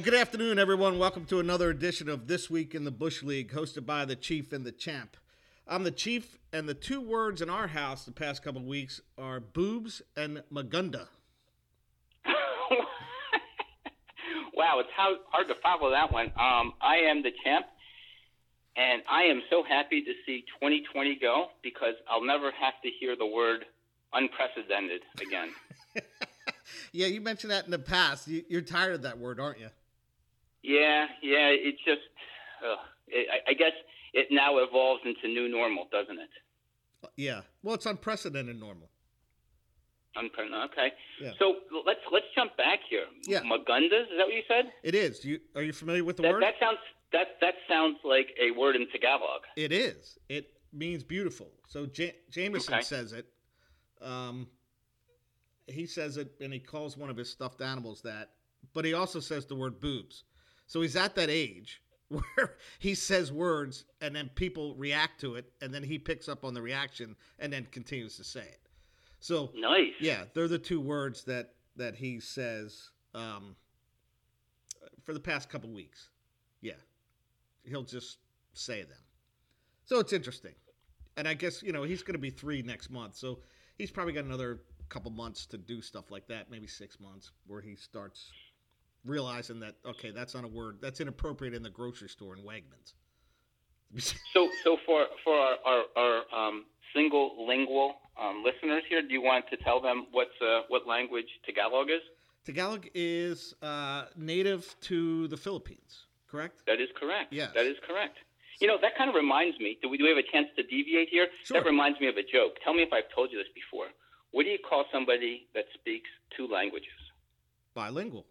Well, good afternoon, everyone. Welcome to another edition of This Week in the Bush League, hosted by the Chief and the Champ. I'm the Chief, and the two words in our house the past couple of weeks are boobs and magunda. wow, it's how, hard to follow that one. Um, I am the champ, and I am so happy to see 2020 go because I'll never have to hear the word unprecedented again. yeah, you mentioned that in the past. You, are tired of that word, aren't you? Yeah, yeah. It's just, uh, it, I, I guess it now evolves into new normal, doesn't it? Yeah. Well, it's unprecedented normal. Unprecedented. Okay. Yeah. So let's let's jump back here. Yeah. Magundas. Is that what you said? It is. You are you familiar with the that, word? That sounds that that sounds like a word in Tagalog. It is. It means beautiful. So J- Jameson okay. says it. Um, he says it, and he calls one of his stuffed animals that. But he also says the word boobs. So he's at that age where he says words and then people react to it and then he picks up on the reaction and then continues to say it. So nice. Yeah, they're the two words that that he says um, for the past couple weeks. Yeah, he'll just say them. So it's interesting, and I guess you know he's going to be three next month, so he's probably got another couple months to do stuff like that, maybe six months, where he starts realizing that okay, that's not a word that's inappropriate in the grocery store in Wegmans. so, so for for our our, our um, single lingual um, listeners here, do you want to tell them what's uh, what language Tagalog is? Tagalog is uh, native to the Philippines, correct? That is correct. Yes. that is correct. You know, that kind of reminds me. Do we, do we have a chance to deviate here? Sure. That reminds me of a joke. Tell me if I've told you this before. What do you call somebody that speaks two languages? Bilingual.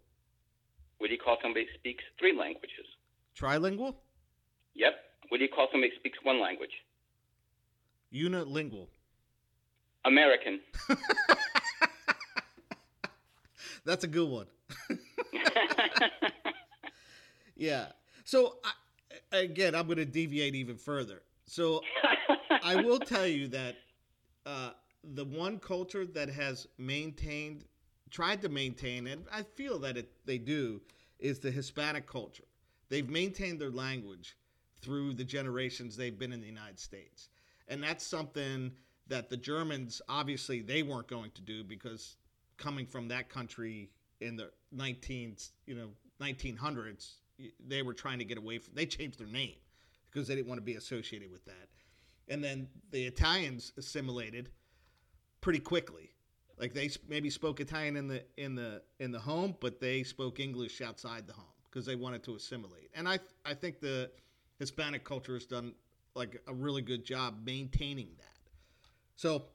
What do you call somebody who speaks three languages? Trilingual? Yep. What do you call somebody who speaks one language? Unilingual. American. That's a good one. yeah. So I, again, I'm going to deviate even further. So I will tell you that uh, the one culture that has maintained tried to maintain, and I feel that it, they do, is the Hispanic culture. They've maintained their language through the generations they've been in the United States. And that's something that the Germans obviously they weren't going to do because coming from that country in the 19 you know 1900s they were trying to get away from they changed their name because they didn't want to be associated with that and then the Italians assimilated pretty quickly like they maybe spoke Italian in the in the in the home, but they spoke English outside the home because they wanted to assimilate. And I I think the Hispanic culture has done like a really good job maintaining that. So,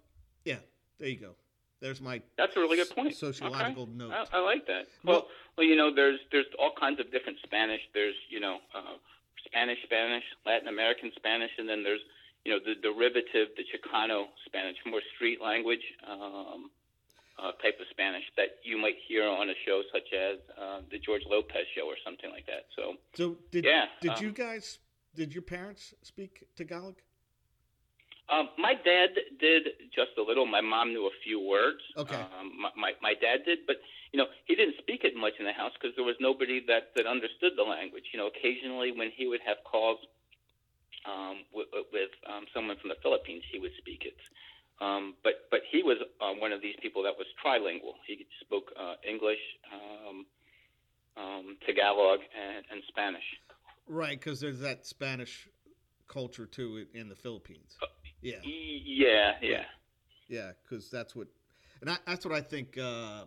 yeah, there you go. There's my that's a really good point. Sociological okay. note. I, I, like that. Well, well, well, you know, there's there's all kinds of different Spanish. There's you know, uh, Spanish, Spanish, Latin American Spanish, and then there's you know the derivative, the Chicano Spanish, more street language. Um, uh, type of Spanish that you might hear on a show such as uh, the George Lopez show or something like that. So, so did yeah, did um, you guys did your parents speak Tagalog? Um, my dad did just a little. My mom knew a few words. Okay. Um, my, my my dad did, but you know he didn't speak it much in the house because there was nobody that that understood the language. You know, occasionally when he would have calls um, with, with um, someone from the Philippines, he would speak it. Um, but but he was uh, one of these people that was trilingual. He spoke uh, English, um, um, Tagalog, and, and Spanish. Right, because there's that Spanish culture too in the Philippines. Uh, yeah. Yeah, yeah. Yeah, because that's what, and I, that's what I think. Uh,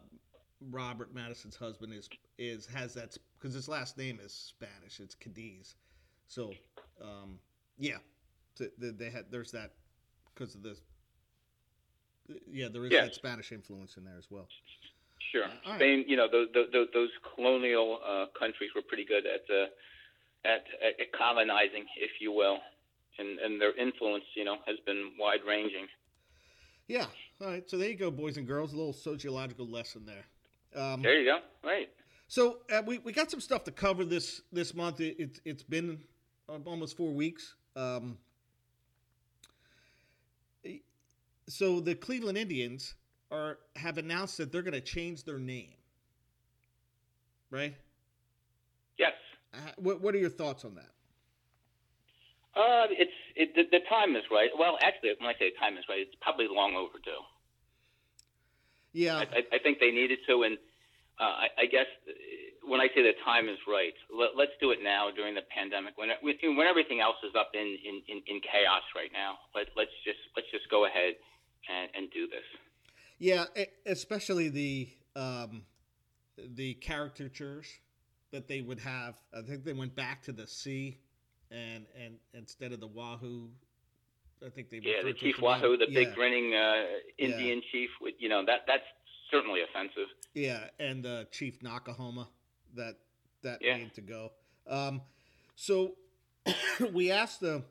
Robert Madison's husband is is has that because his last name is Spanish. It's Cadiz, so um, yeah, they, they had there's that because of the yeah, there is yes. that Spanish influence in there as well. Sure, uh, Spain. Right. You know, those, those, those colonial uh, countries were pretty good at, uh, at at colonizing, if you will, and and their influence, you know, has been wide ranging. Yeah. All right. So there you go, boys and girls. A little sociological lesson there. Um, there you go. Right. So uh, we, we got some stuff to cover this this month. It, it, has been almost four weeks. Um, so the Cleveland Indians are have announced that they're going to change their name. Right? Yes. What, what are your thoughts on that? Uh, it's it, the, the time is right. Well, actually, when I say time is right, it's probably long overdue. Yeah, I, I think they needed to, and uh, I, I guess uh, when I say the time is right, let, let's do it now during the pandemic when when everything else is up in, in, in, in chaos right now. Let, let's just let's just go ahead and, and do this. Yeah, especially the um, the caricatures that they would have. I think they went back to the C, and and instead of the Wahoo, I think they yeah the Chief Wahoo, the yeah. big grinning uh, Indian yeah. chief. With, you know that that's certainly offensive. Yeah, and uh, Chief Noc-A-Homa, that that yeah. to go. Um, so we asked the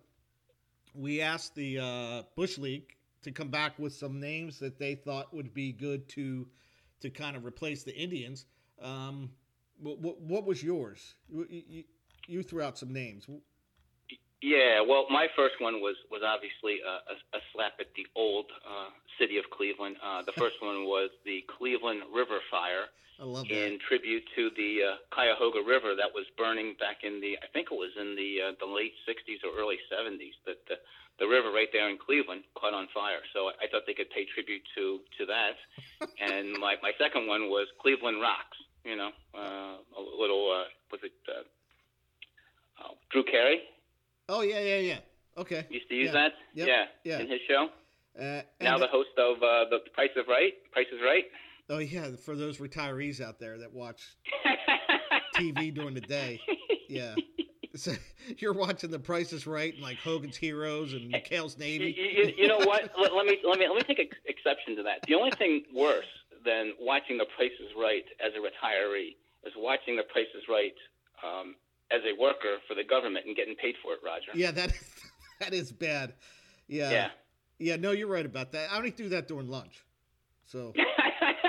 we asked the uh, Bush League to come back with some names that they thought would be good to to kind of replace the Indians. Um, what, what, was yours? You, you, you, threw out some names. Yeah, well, my first one was was obviously a, a, a slap at the old uh, city of Cleveland. Uh, the first one was the Cleveland River Fire. I. In tribute to the uh, Cuyahoga River that was burning back in the, I think it was in the uh, the late '60s or early '70s. That the, the river right there in Cleveland caught on fire. So I thought they could pay tribute to to that. and my my second one was Cleveland Rocks. You know, uh, a little uh, was it uh, uh, Drew Carey? Oh yeah, yeah, yeah. Okay. Used to use yeah. that. Yep. Yeah. Yeah. In his show. Uh, now the host of uh, the Price of Right. Price is Right. Oh yeah, for those retirees out there that watch TV during the day. Yeah. So you're watching The Price is Right and like Hogan's Heroes and McHale's Navy. You, you, you know what? let, let, me let me let me take an exception to that. The only thing worse than watching The Price is Right as a retiree is watching The Price is Right um, as a worker for the government and getting paid for it, Roger. Yeah, that that is bad. Yeah. Yeah. Yeah, no, you're right about that. I only do that during lunch. So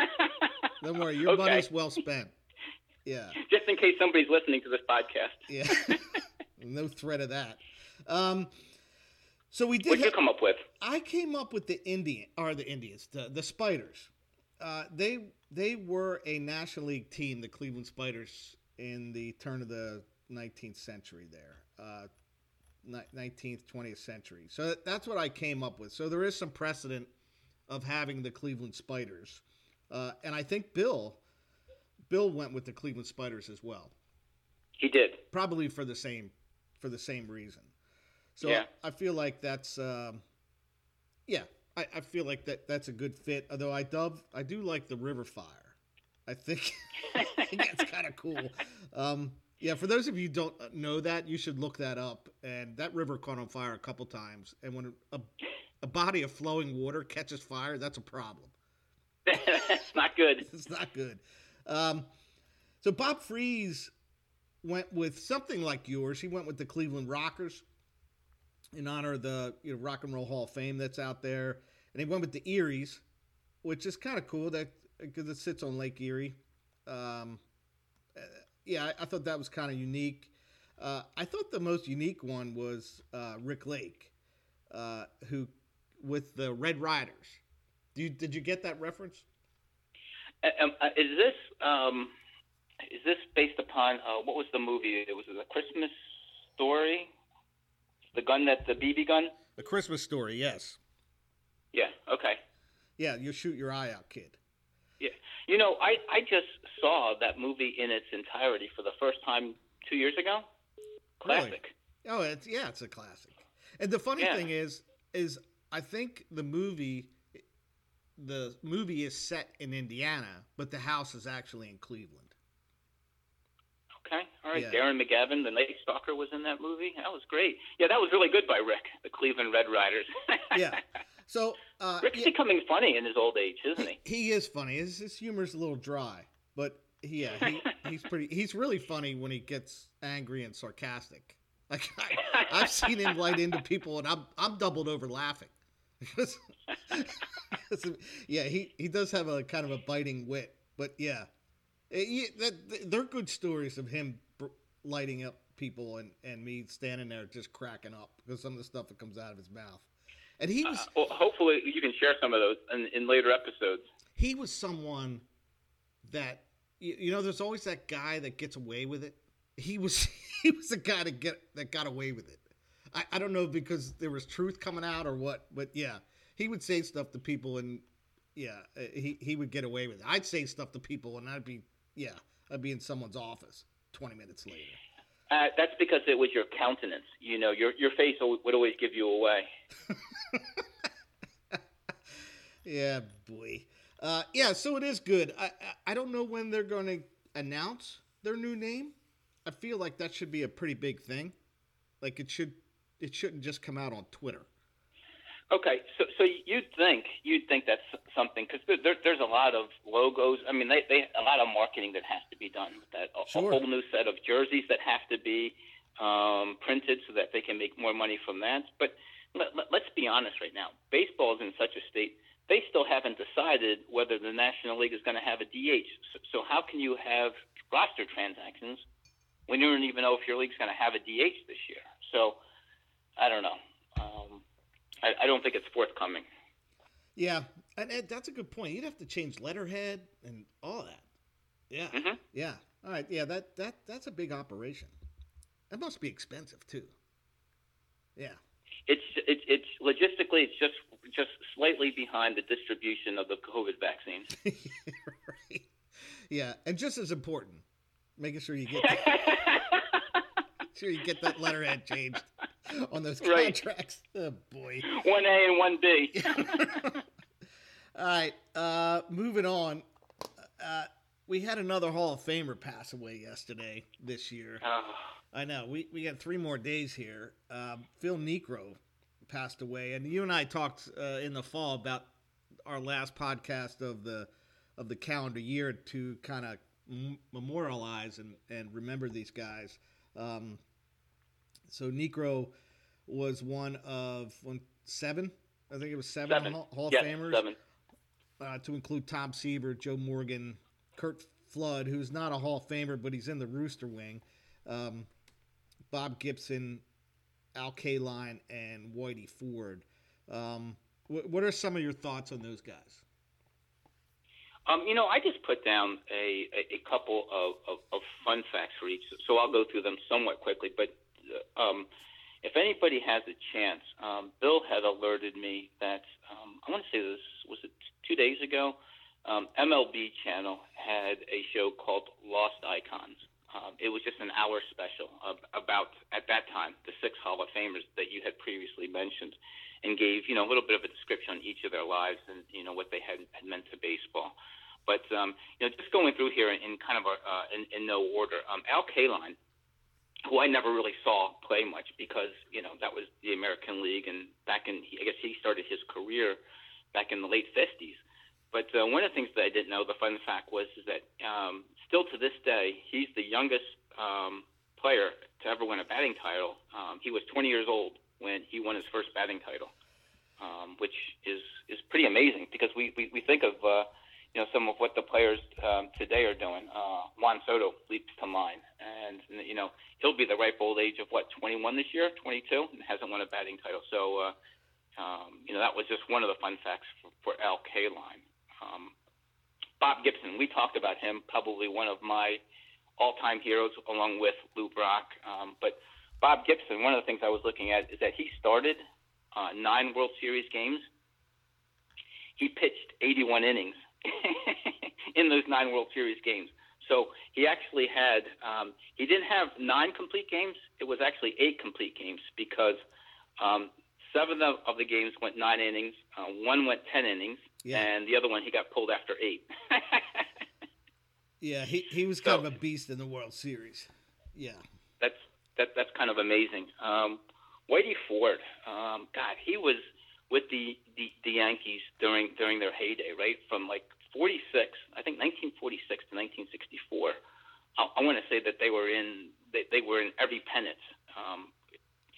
don't worry, your okay. money's well spent. Yeah. Just in case somebody's listening to this podcast. Yeah. no threat of that. Um, so we did. What'd you come up with? I came up with the Indian, or the Indians, the the Spiders. Uh, they they were a National League team, the Cleveland Spiders, in the turn of the 19th century. There, uh, 19th, 20th century. So that's what I came up with. So there is some precedent of having the Cleveland Spiders, uh, and I think Bill, Bill went with the Cleveland Spiders as well. He did probably for the same for the same reason. So yeah. I, I feel like that's um, yeah, I, I feel like that that's a good fit. Although I dove I do like the River Fire. I think, I think that's kind of cool. Um, yeah, for those of you who don't know that, you should look that up. And that river caught on fire a couple times. And when a, a body of flowing water catches fire, that's a problem. that's not good. it's not good. Um, so Bob Freeze went with something like yours. He went with the Cleveland Rockers in honor of the you know, Rock and Roll Hall of Fame that's out there, and he went with the Eries, which is kind of cool that because it sits on Lake Erie. Um, yeah, I, I thought that was kind of unique. Uh, I thought the most unique one was uh, Rick Lake, uh, who with the Red Riders. Do you, did you get that reference? Um, uh, is this um, is this based upon uh, what was the movie? It was a Christmas story. The gun that the BB gun. The Christmas story, yes. Yeah. Okay. Yeah, you shoot your eye out, kid. Yeah. You know, I, I just saw that movie in its entirety for the first time two years ago. Classic. Really? Oh, it's yeah, it's a classic. And the funny yeah. thing is, is I think the movie, the movie is set in Indiana, but the house is actually in Cleveland. Okay, all right. Yeah. Darren McGavin, the Night Stalker, was in that movie. That was great. Yeah, that was really good by Rick, the Cleveland Red Riders. yeah. So uh, Rick's yeah, becoming funny in his old age, isn't he? He is funny. His, his humor's a little dry, but yeah, he, he's pretty. He's really funny when he gets angry and sarcastic. Like I, have seen him light into people, and I'm I'm doubled over laughing. yeah, he, he does have a kind of a biting wit, but yeah, it, eh, that, they're good stories of him lighting up people and, and me standing there just cracking up because some of the stuff that comes out of his mouth. And he was. Uh, well, hopefully, you can share some of those in, in later episodes. He was someone that you, you know. There's always that guy that gets away with it. He was. he was the guy that get that got away with it. I, I don't know because there was truth coming out or what, but yeah, he would say stuff to people and yeah, uh, he he would get away with it. I'd say stuff to people and I'd be yeah, I'd be in someone's office twenty minutes later. Uh, that's because it was your countenance. You know, your your face would always give you away. yeah, boy. Uh, yeah, so it is good. I, I I don't know when they're going to announce their new name. I feel like that should be a pretty big thing. Like it should it shouldn't just come out on Twitter. Okay, so so you'd think you'd think that's something because there, there's a lot of logos. I mean, they, they a lot of marketing that has to be done with that. A, sure. a whole new set of jerseys that have to be um, printed so that they can make more money from that. But let, let, let's be honest right now. Baseball is in such a state. They still haven't decided whether the National League is going to have a DH. So, so how can you have roster transactions when you don't even know if your league's going to have a DH this year? So I don't know. Um, I, I don't think it's forthcoming. Yeah, and, and, that's a good point. You'd have to change letterhead and all that. Yeah, mm-hmm. yeah. All right, yeah. That that that's a big operation. That must be expensive too. Yeah. It's it's it's logistically it's just just slightly behind the distribution of the COVID vaccines. right. Yeah, and just as important, making sure you get sure you get that letterhead changed on those contracts. Right. Oh boy. One A and one B. All right. Uh, moving on. Uh, we had another Hall of Famer pass away yesterday this year. Oh. I know. We we got three more days here. Uh, Phil Niekro passed away, and you and I talked uh, in the fall about our last podcast of the of the calendar year to kind of memorialize and, and remember these guys. Um, so Niekro was one of one, seven. I think it was seven, seven. Hall, of Famers. Seven. Uh, to include Tom Seaver, Joe Morgan, Curt Flood, who's not a Hall of Famer, but he's in the Rooster Wing. Um, Bob Gibson, Al Kaline, and Whitey Ford. Um, wh- what are some of your thoughts on those guys? Um, you know, I just put down a, a, a couple of, of, of, fun facts for each, so I'll go through them somewhat quickly. But um, if anybody has a chance, um, Bill had alerted me that um, I want to say this was it two days ago. Um, MLB Channel had a show called Lost Icons. Um, it was just an hour special of, about at that time the six Hall of Famers that you had previously mentioned, and gave you know a little bit of a description on each of their lives and you know what they had, had meant to baseball. But um, you know, just going through here in, in kind of a, uh, in, in no order, um, Al Kaline who I never really saw play much because you know that was the American League, and back in I guess he started his career back in the late '50s. But uh, one of the things that I didn't know, the fun fact was, is that um, still to this day, he's the youngest um, player to ever win a batting title. Um, he was 20 years old when he won his first batting title, um, which is is pretty amazing because we we, we think of uh, you know some of what the players um, today are doing. Uh, Juan Soto leaps to mind, and you know he'll be the ripe old age of what 21 this year, 22, and hasn't won a batting title. So uh, um, you know that was just one of the fun facts for, for Al Kaline. Um, Bob Gibson, we talked about him, probably one of my all-time heroes, along with Lou Brock. Um, but Bob Gibson, one of the things I was looking at is that he started uh, nine World Series games. He pitched 81 innings in those nine World Series games. So he actually had um, he didn't have nine complete games. It was actually eight complete games because um, seven of, of the games went nine innings, uh, one went ten innings, yeah. and the other one he got pulled after eight. yeah, he he was kind so, of a beast in the World Series. Yeah, that's that that's kind of amazing. Um, Whitey Ford, um, God, he was with the, the, the Yankees during during their heyday, right? From like 46, I think 1946 to 1964. I, I want to say that they were in they, they were in every pennant, um,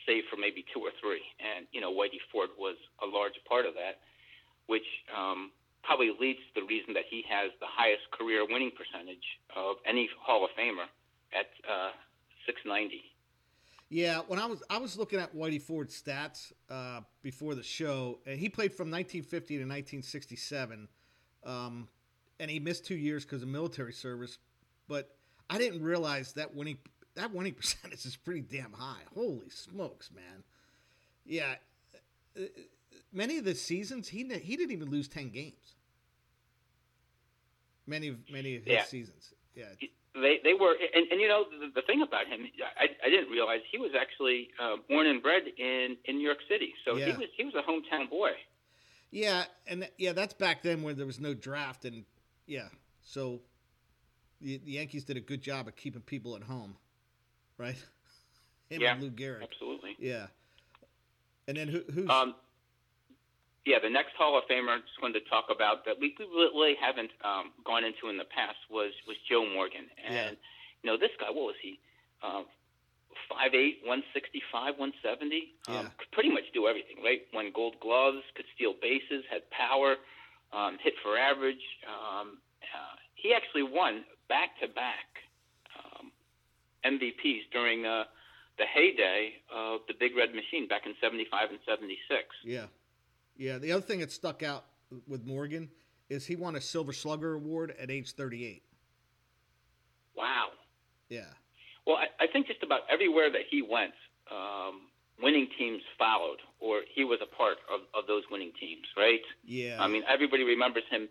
save for maybe two or three. And you know, Whitey Ford was a large part of that, which um, probably leads to the reason that he has the highest career winning percentage of any Hall of Famer at uh, 690. Yeah, when I was I was looking at Whitey Ford's stats uh, before the show, and he played from 1950 to 1967, um, and he missed two years because of military service. But I didn't realize that he that winning percentage is pretty damn high. Holy smokes, man! Yeah, uh, many of the seasons he he didn't even lose ten games. Many of many of his Yeah. seasons. Yeah, They they were, and, and you know the, the thing about him, I, I didn't realize he was actually uh, born and bred in in New York City. So he was he was a hometown boy. Yeah, and yeah, that's back then when there was no draft, and yeah, so the, the Yankees did a good job of keeping people at home, right? Him Yeah. and Lou Gehrig. Absolutely. Yeah, and then who who's Um, yeah, the next Hall of Famer I just wanted to talk about that we we really haven't um, gone into in the past was was Joe Morgan, and Yeah. you know this guy, what was he? Um, Five eight, one sixty five, one seventy. Um, Yeah. Could pretty much do everything, right? Won Gold Gloves, could steal bases, had power, um, hit for average. Um, uh, he actually won back to back MVPs during uh, the heyday of the Big Red Machine back in '75 and '76. Yeah. Yeah. The other thing that stuck out with Morgan is he won a Silver Slugger Award at age 38. Wow. Yeah. Well, I, I think just about everywhere that he went, um, winning teams followed, or he was a part of, of those winning teams, right? Yeah. I mean, everybody remembers him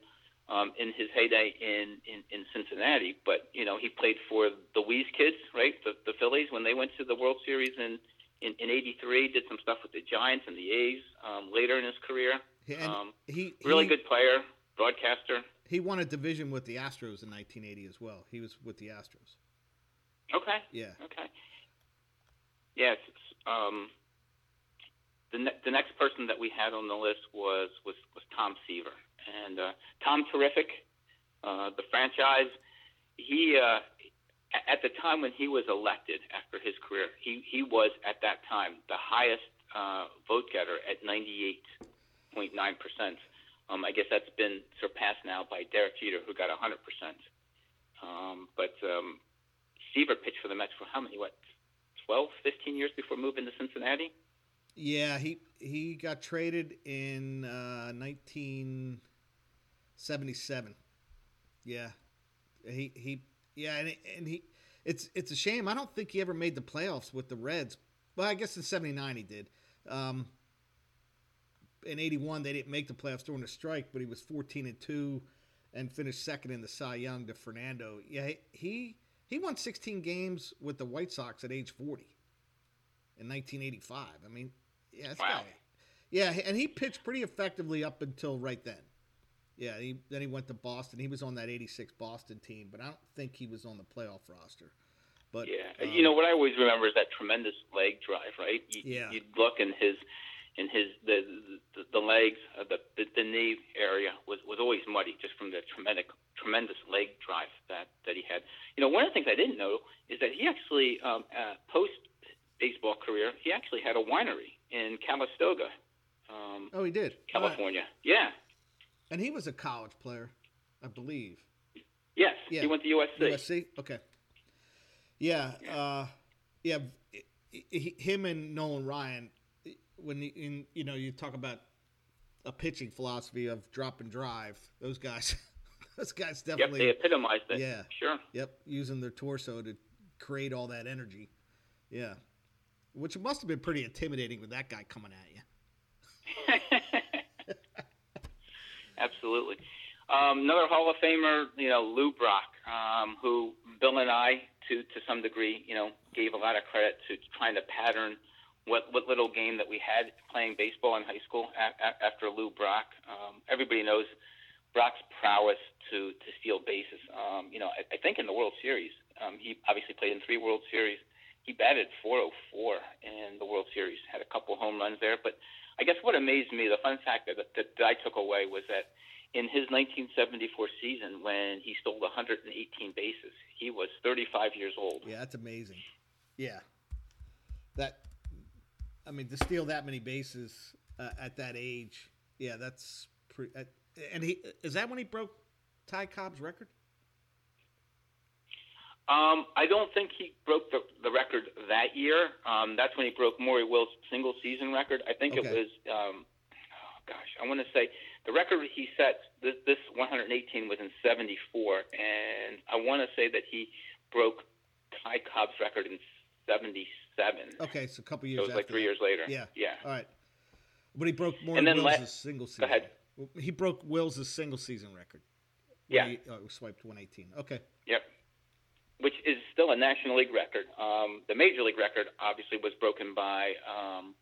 um, in his heyday in, in, in Cincinnati, but, you know, he played for the Wheeze Kids, right? The, the Phillies, when they went to the World Series in, in, in 83, did some stuff with the Giants and the A's um, later in his career. and Um, he, really he, good player, broadcaster. He won a division with the Astros in 1980 as well. He was with the Astros. Okay. Yeah. Okay. Yes. Um, the ne- the next person that we had on the list was was, was Tom Seaver, and uh, Tom terrific. Uh, the franchise. He uh, at the time when he was elected after his career, he he was at that time the highest uh, vote getter at ninety eight point nine percent. Um, I guess that's been surpassed now by Derek Jeter, who got hundred percent. Um, but um, Seaver pitched for the Mets for how many? What, 12, 15 years before moving to Cincinnati? Yeah. He he got traded in uh, 1977. Yeah. He he yeah and and he it's it's a shame. I don't think he ever made the playoffs with the Reds. Well, I guess in '79 he did. Um, in '81 they didn't make the playoffs during the strike, but he was 14 and two, and finished second in the Cy Young to Fernando. Yeah, he he won 16 games with the White Sox at age 40 in 1985. I mean, yeah, Wow. guy. Yeah, and he pitched pretty effectively up until right then. Yeah, he, then he went to Boston. He was on that '86 Boston team, but I don't think he was on the playoff roster. But Yeah. um, you know what I always remember is that tremendous leg drive, right? You, Yeah. You'd look in his in his the the, the legs, uh, the, the the knee area was was always muddy just from the tremendous tremendous leg drive that that he had. You know, one of the things I didn't know is that he actually um, uh, post baseball career, he actually had a winery in Calistoga, um, oh, he did. California. Yeah. Uh, and he was a college player, I believe. Yes. Yeah. He went to USC. USC. Okay. Yeah. Uh, yeah. i- i- Him and Nolan Ryan. When you- in you know you talk about a pitching philosophy of drop and drive, those guys, those guys definitely. Yep, they epitomized it. Yeah. Sure. Yep, using their torso to create all that energy. Yeah. Which must have been pretty intimidating with that guy coming at you. Absolutely. Um, another Hall of Famer, you know, Lou Brock, um, who Bill and I, to to some degree, you know, gave a lot of credit to trying to pattern what what little game that we had playing baseball in high school a, a, after Lou Brock. Um, everybody knows Brock's prowess to to steal bases. Um, you know, I, I think in the World Series, um, he obviously played in three World Series. He batted 404 in the World Series, had a couple home runs there. But I guess what amazed me, the fun fact that, that, that I took away was that in his 1974 season, when he stole 118 bases, he was 35 years old. Yeah, that's amazing. Yeah. That, I mean, to steal that many bases uh, at that age, yeah, that's pretty. Uh, and he is that when he broke Ty Cobb's record? Um, I don't think he broke the, the record that year. Um, that's when he broke Maury Wills' single season record. I think Okay. it was, um, oh gosh, I want to say the record he set, this, this 118 was in 74. And I want to say that he broke Ty Cobb's record in '77. Okay, so a couple years. So it was like three that. years later. Yeah. Yeah. All right. But he broke more And than then Wills' la- single season. ahead. He broke Wills' single season record. Yeah. He, oh, swiped 118. Okay. Yep. Which is still a National League record. Um, the Major League record obviously was broken by um,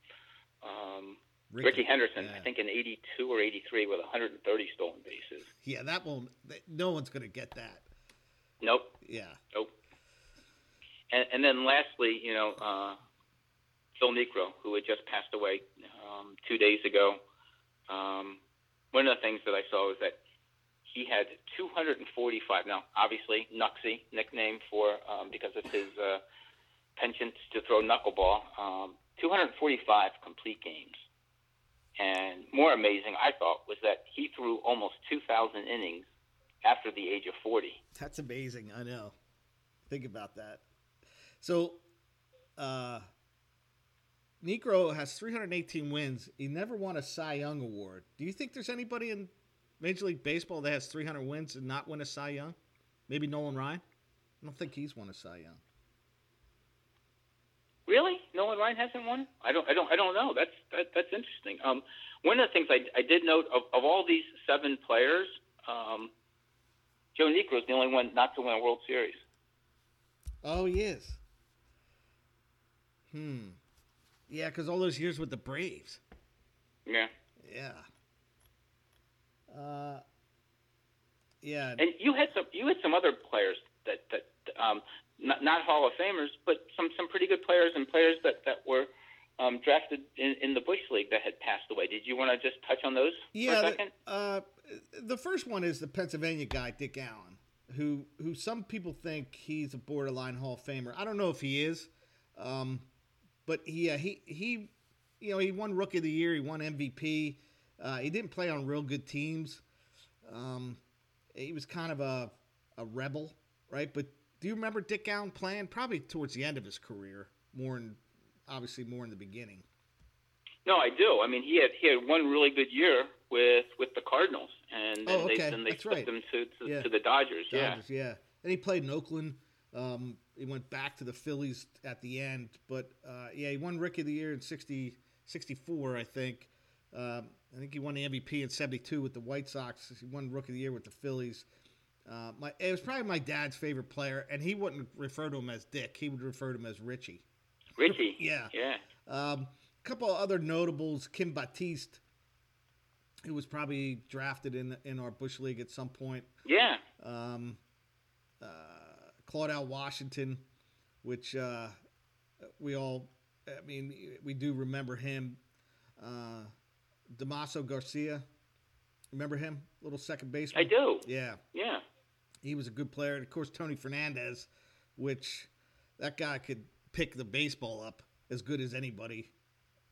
um, Ricky, Henderson, yeah. I think in '82 or '83 with 130 stolen bases. Yeah, that won't. No one's gonna get that. Nope. Yeah. Nope. And, and then lastly, you know, uh, Phil Niekro, who had just passed away um, two days ago. Um, one of the things that I saw was that he had 245. Now, obviously, Knucksie nickname for um, because of his uh, penchant to throw knuckleball. Um, 245 complete games. And more amazing, I thought, was that he threw almost 2,000 innings after the age of 40. That's amazing. I know. Think about that. So, uh, Niekro has 318 wins. He never won a Cy Young award. Do you think there's anybody in Major League Baseball that has 300 wins and not win a Cy Young? Maybe Nolan Ryan. I don't think he's won a Cy Young. Really? Nolan Ryan hasn't won? I don't. I don't. I don't know. That's that, that's interesting. Um, one of the things I, I did note of, of all these seven players, um, Joe Niekro is the only one not to win a World Series. Oh, he is. Hmm. Yeah, because all those years with the Braves. Yeah. Yeah. Uh. Yeah. And you had some. You had some other players that that um, not, not Hall of Famers, but some some pretty good players and players that that were. Um, drafted in, in the Bush League that had passed away. Did you want to just touch on those Yeah, for a the, uh, the first one is the Pennsylvania guy Dick Allen, who who some people think he's a borderline Hall of Famer. I don't know if he is, um, but he, uh, he he you know he won Rookie of the Year, he won MVP. Uh, he didn't play on real good teams. Um, he was kind of a a rebel, right? But do you remember Dick Allen playing? Probably towards the end of his career, more in obviously more in the beginning. No, I do. I mean, he had he had one really good year with with the Cardinals, and then Oh, they okay. then they That's flipped right. him to to, Yeah. to the Dodgers. Yeah. Yeah. And he played in Oakland. Um, he went back to the Phillies at the end, but uh, yeah, he won Rookie of the Year in 60, 64, I think. Um, I think he won the MVP in '72 with the White Sox. He won Rookie of the Year with the Phillies. Uh, my, it was probably my dad's favorite player, and he wouldn't refer to him as Dick. He would refer to him as Richie. Richie. Yeah. Yeah. Um, a couple of other notables: Kim Batiste, who was probably drafted in in our Bush League at some point Yeah. um, uh, Claudel Washington, which uh, we all, I mean, we do remember him. Uh, Damaso Garcia, remember him? Little second baseman. I do. Yeah, Yeah. he was a good player. And of course, Tony Fernandez, which that guy could pick the baseball up as good as anybody.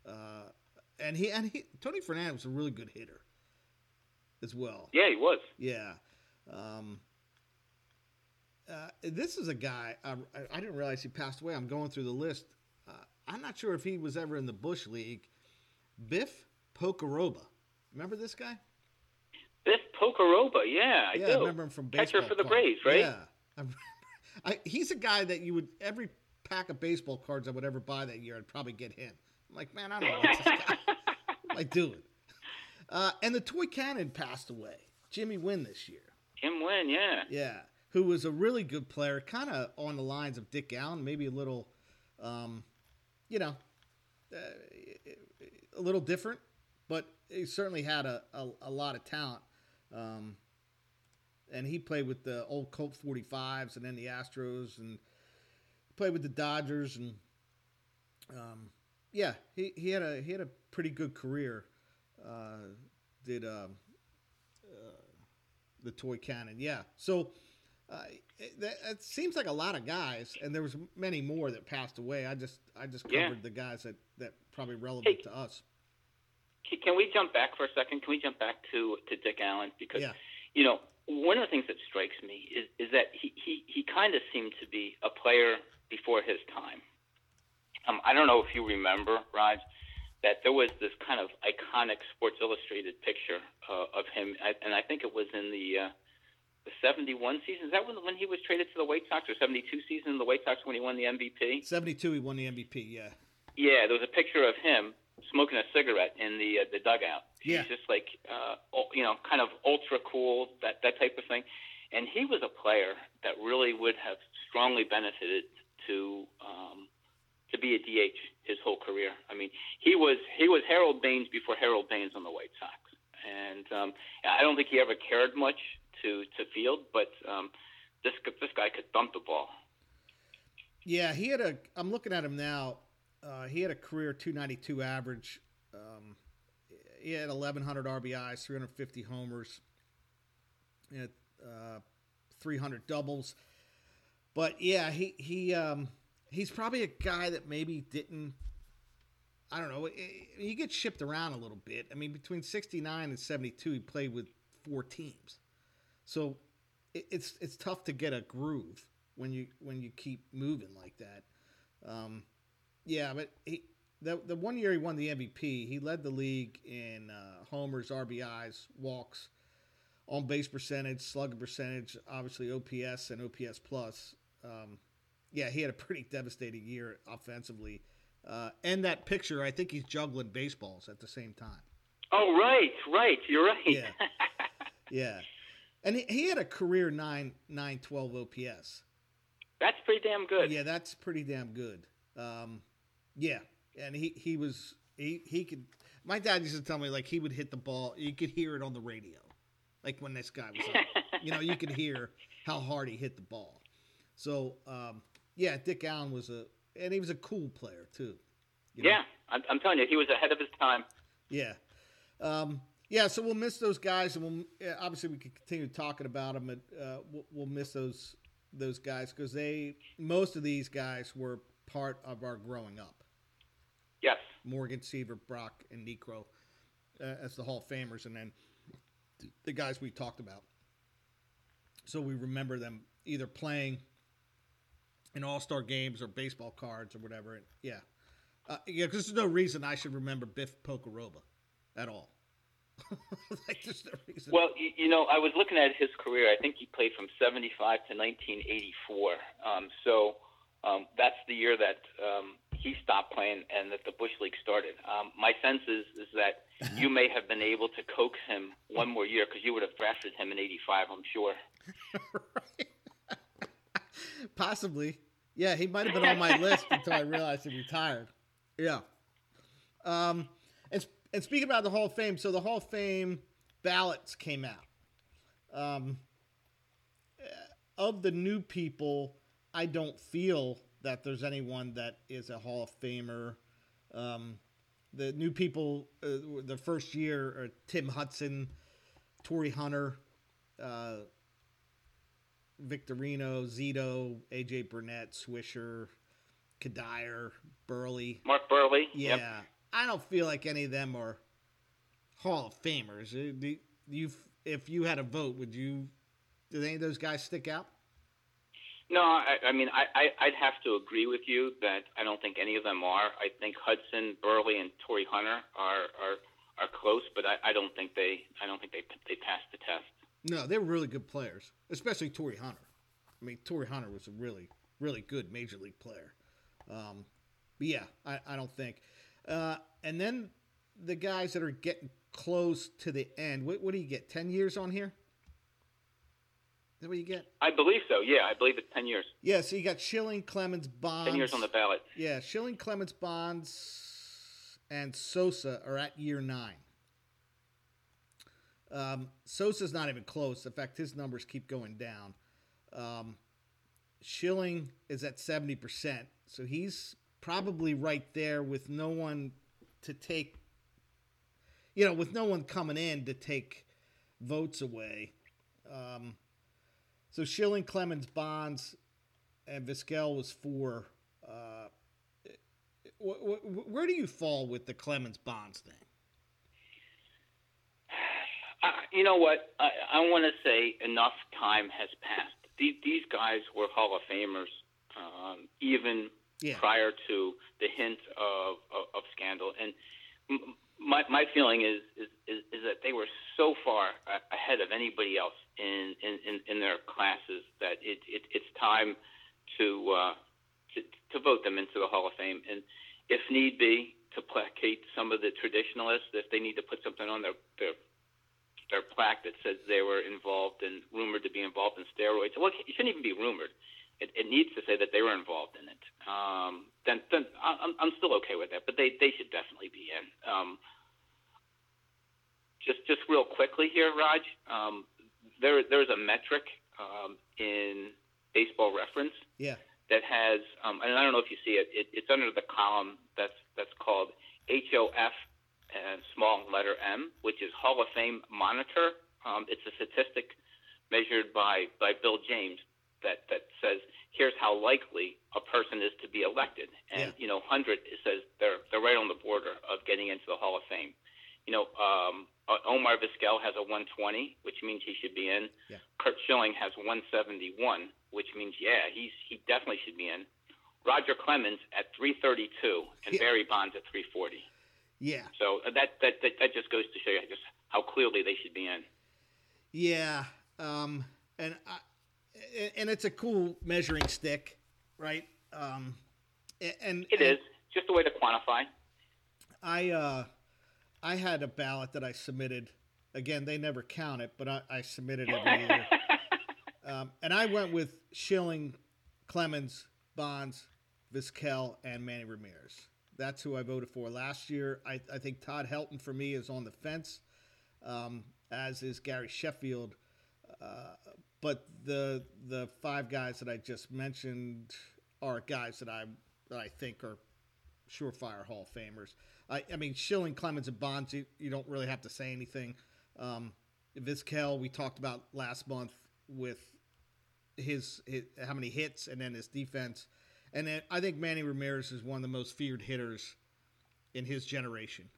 Uh, and he and he, Tony Fernandez was a really good hitter as well. Yeah, he was. Yeah. Um, uh, this is a guy, I, I didn't realize he passed away. I'm going through the list. Uh, I'm not sure if he was ever in the Bush League. Biff Pocoroba. Remember this guy? Biff Pocoroba. Yeah, I yeah, do. I remember him from baseball. Catcher for the Braves, right? Yeah. I, I, he's a guy that you would, every pack of baseball cards I would ever buy that year, I'd probably get him. I'm like, man, I don't know what's this guy. what am I doing? Uh, and the toy cannon passed away. Jimmy Wynn this year. Jim Wynn. Yeah. Yeah, who was a really good player, kind of on the lines of Dick Allen, maybe a little, um, you know, uh, a little different, but he certainly had a, a, a lot of talent. Um, and he played with the old Colt 45s and then the Astros and played with the Dodgers and um, yeah, he, he had a he had a pretty good career. Uh, did um, uh, the toy cannon? Yeah. So uh, it, that, it seems like a lot of guys, and there was many more that passed away. I just I just covered Yeah. the guys that that probably relevant Hey. to us. Can- we jump back for a second? Can we jump back to to Dick Allen because Yeah. you know one of the things that strikes me is is that he he, he kind of seemed to be a player before his time. Um, I don't know if you remember, Raj, that there was this kind of iconic Sports Illustrated picture uh, of him, I- and I think it was in the uh, the 71 season. Is that when when he was traded to the White Sox or 72 season in the White Sox when he won the MVP? 72 he won the MVP, yeah. Yeah, there was a picture of him smoking a cigarette in the uh, the dugout. Yeah. He's just like uh you know, kind of ultra cool, that that type of thing. And he was a player that really would have strongly benefited to um to be a DH his whole career. I mean, he was he was Harold Baines before Harold Baines on the White Sox. And um I don't think he ever cared much to to field, but um this this guy could thump the ball. Yeah, he had a. I'm looking at him now. Uh, he had a career 292 average. Um, he had 1,100 RBIs, 350 homers, had, uh, 300 doubles. But yeah, he he um, he's probably a guy that maybe didn't. I don't know. He gets shipped around a little bit. I mean, between 69 and 72, he played with four teams, so it, it's it's tough to get a groove when you when you keep moving like that. Um, yeah, but he the the one year he won the MVP, he led the league in uh, homers, RBIs, walks, on base percentage, slugging percentage, obviously OPS and OPS plus. Um, yeah, he had a pretty devastating year offensively. Uh, and that picture, I think he's juggling baseballs at the same time. Oh right, right, you're right. Yeah, yeah, and he, he had a career nine nine twelve OPS. That's pretty damn good. Yeah, that's pretty damn good. Um, yeah, and he he was he he could. My dad used to tell me like he would hit the ball. You could hear it on the radio, like when this guy was up. you know, you could hear how hard he hit the ball. So um, yeah, Dick Allen was a and he was a cool player too. You know? Yeah, I'm, I'm, telling you, he was ahead of his time. Yeah. Um, yeah, so we'll miss those guys, and we'll obviously we can continue talking about them, but uh, we'll, we'll miss those those guys because they most of these guys were part of our growing up. Yes. Morgan, Seaver, Brock, and Niekro uh, as the Hall of Famers, and then the guys we talked about. So we remember them either playing in All Star games or baseball cards or whatever. And yeah, uh, yeah, because there's no reason I should remember Biff Pocoroba at all. like, no reason. Well, you, you, know, I was looking at his career. I think he played from '75 to 1984. Um, so um, that's the year that um, he stopped playing and that the Bush League started. Um, my sense is is that you may have been able to coax him one more year because you would have drafted him in '85. I'm sure. Possibly. Yeah, he might have been on my list until I realized he retired. Yeah. Um, and speaking about the Hall of Fame, so the Hall of Fame ballots came out. Um, of the new people, I don't feel that there's anyone that is a Hall of Famer. Um, the new people, uh, the first year are Tim Hudson, Torii Hunter, uh, Victorino, Zito, AJ Burnett, Swisher, Cuddyer, Buehrle. Mark Buehrle. Yeah. Yep. I don't feel like any of them are Hall of Famers. Uh, do you, if you had a vote, would you? Did any of those guys stick out? No, I, I mean I, I I'd have to agree with you that I don't think any of them are. I think Hudson, Buehrle, and Torii Hunter are are are close, but I, I don't think they I don't think they they passed the test. No, they were really good players, especially Torii Hunter. I mean, Torii Hunter was a really, really good major league player. Um, but yeah, I, I don't think. Uh, and then the guys that are getting close to the end, what, what do you get? 10 years on here? Is that what you get? I believe so. Yeah, I believe it's 10 years. Yeah, so you got Schilling, Clemens, Bonds. 10 years on the ballot. Yeah, Schilling, Clemens, Bonds, and Sosa are at year nine. Um, Sosa's not even close. In fact, his numbers keep going down. Um, Schilling is at 70%. So he's probably right there with no one to take, you know, with no one coming in to take votes away. Um, so Schilling, Clemens, Bonds, and Vizquel was four. Uh, where do you fall with the Clemens Bonds thing? Uh, you know what? I, I want to say enough time has passed. These, these guys were Hall of Famers um, even yeah. prior to the hint of, of, of scandal. And my my feeling is is, is is that they were so far ahead of anybody else in in, in their classes that it, it it's time to, uh, to to vote them into the Hall of Fame, and if need be, to placate some of the traditionalists. If they need to put something on their their their plaque that says they were involved and rumored to be involved in steroids. Well, it shouldn't even be rumored. It, it needs to say that they were involved in it. Um, then, then I'm, I'm still okay with that. But they, they should definitely be in. Um, just, just real quickly here, Raj. Um, there, there's a metric um, in Baseball Reference. Yeah. That has, um, and I don't know if you see it, it. It's under the column that's that's called HOF and small letter M, which is Hall of Fame Monitor. Um, it's a statistic measured by, by Bill James that, that says here's how likely a person is to be elected. And, yeah. you know, 100 it says they're, they're right on the border of getting into the Hall of Fame. You know, um, uh, Omar Vizquel has a 120, which means he should be in. Yeah. Curt Schilling has 171, which means, yeah, he's, he definitely should be in. Roger Clemens at 332 and yeah. Barry Bonds at 340. Yeah. So uh, that, that that that just goes to show you just how clearly they should be in. Yeah. Um, and I, and it's a cool measuring stick, right? Um, and it is just a way to quantify. I uh, I had a ballot that I submitted. Again, they never count it, but I, I submitted every year. um, and I went with Schilling, Clemens, Bonds, Vizquel, and Manny Ramirez. That's who I voted for last year. I, I think Todd Helton for me is on the fence, um, as is Gary Sheffield. Uh, but the the five guys that I just mentioned are guys that I that I think are surefire Hall of Famers. I, I mean, Schilling, Clemens, and Bonds, you, you don't really have to say anything. Um, Vizquel, we talked about last month with his, his how many hits and then his defense. And then I think Manny Ramirez is one of the most feared hitters in his generation.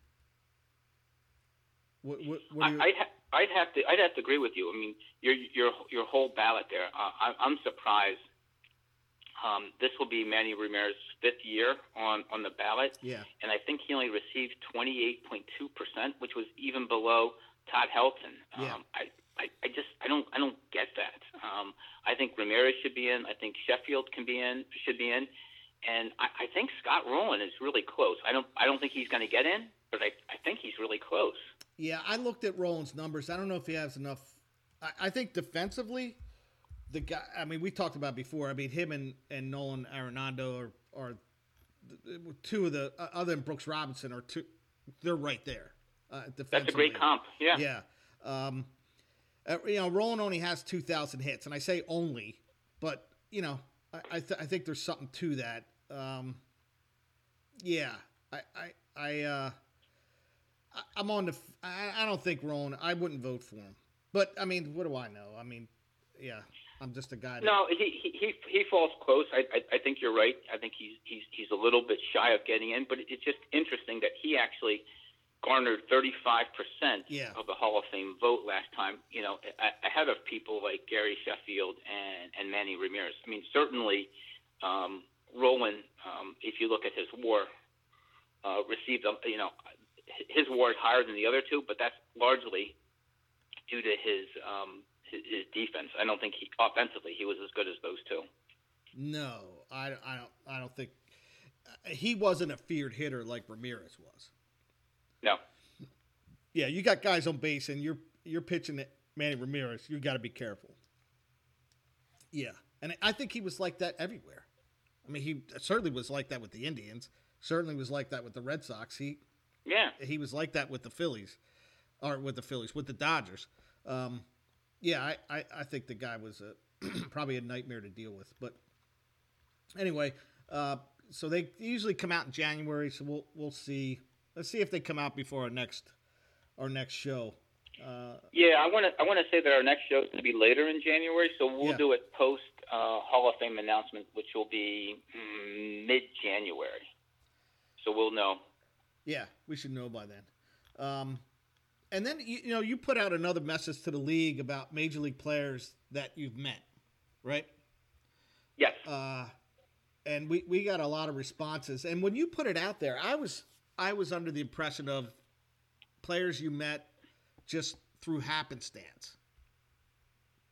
What, what, what you... I'd, ha- I'd have to I'd have to agree with you. I mean, your your your whole ballot there. Uh, I, I'm surprised. Um, this will be Manny Ramirez's fifth year on on the ballot. Yeah. And I think he only received 28.2 percent, which was even below Todd Helton. Yeah. Um, I, I I just I don't I don't get that. Um, I think Ramirez should be in. I think Sheffield can be in. Should be in. And I, I think Scott Rolen is really close. I don't I don't think he's going to get in, but I, I think he's really close. Yeah, I looked at Rolen's numbers. I don't know if he has enough. I, I think defensively, the guy. I mean, we talked about before. I mean, him and, and Nolan Arenado are, are two of the uh, other than Brooks Robinson are two. They're right there. Uh, That's a great comp. Yeah. Yeah. Um, uh, you know, Rolen only has two thousand hits, and I say only, but you know, I I, th- I think there's something to that. Um, yeah, I I I. Uh, I'm on the. I, I don't think Rolen. I wouldn't vote for him. But I mean, what do I know? I mean, yeah, I'm just a guy. That, no, he he he falls close. I, I I think you're right. I think he's he's he's a little bit shy of getting in, but it's just interesting that he actually garnered 35 percent yeah. of the Hall of Fame vote last time. You know, ahead of people like Gary Sheffield and and Manny Ramirez. I mean, certainly, um, Rolen. Um, if you look at his WAR, uh, received a you know his WAR is higher than the other two, but that's largely due to his um, his, his defense. I don't think he offensively he was as good as those two. No, I, I don't. I don't think he wasn't a feared hitter like Ramirez was. No. Yeah, you got guys on base, and you're you're pitching at Manny Ramirez. You got to be careful. Yeah, and I think he was like that everywhere. I mean, he certainly was like that with the Indians. Certainly was like that with the Red Sox. He yeah. He was like that with the Phillies, or with the Phillies, with the Dodgers. Um, yeah, I, I, I, think the guy was a, probably a nightmare to deal with. But anyway, uh, so they usually come out in January. So we'll we'll see. Let's see if they come out before our next our next show. Uh, yeah, I want to I want to say that our next show is going to be later in January, so we'll yeah. do it post uh, Hall of Fame announcement, which will be mm, mid January. So we'll know. Yeah, we should know by then. Um, and then you, you, know you put out another message to the league about major league players that you've met, right? Yes. Uh, and we we got a lot of responses. And when you put it out there, I was I was under the impression of players you met just through happenstance.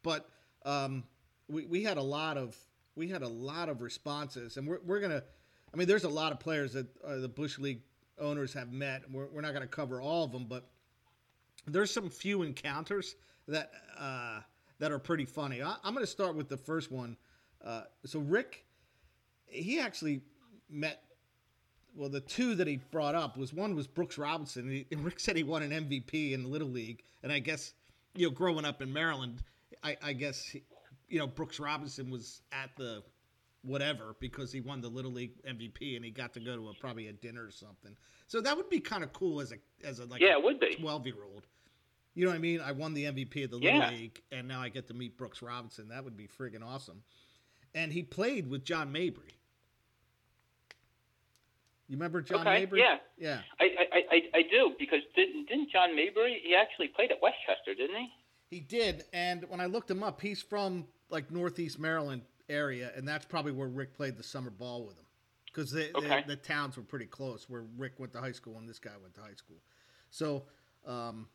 But um, we we had a lot of we had a lot of responses, and we're we're gonna. I mean, there's a lot of players that uh, the Bush League owners have met. We're we're not gonna cover all of them, but there's some few encounters that uh, that are pretty funny. I, am gonna start with the first one. Uh, so Rick, he actually met well, the two that he brought up was one was Brooks Robinson. He, and Rick said he won an MVP in the Little League, and I guess you know, growing up in Maryland, I, I guess you know Brooks Robinson was at the whatever because he won the Little League MVP and he got to go to a, probably a dinner or something. So that would be kind of cool as a as a like yeah, it would be twelve year old. You know what I mean? I won the MVP of the Little yeah. League, and now I get to meet Brooks Robinson. That would be friggin' awesome. And he played with John Mabry. You remember John okay, Mabry? Yeah, yeah. I, I, I, I do because didn't didn't John Mabry? He actually played at Westchester, didn't he? He did, and when I looked him up, he's from like Northeast Maryland area, and that's probably where Rick played the summer ball with him, because okay. the towns were pretty close where Rick went to high school and this guy went to high school. So, um,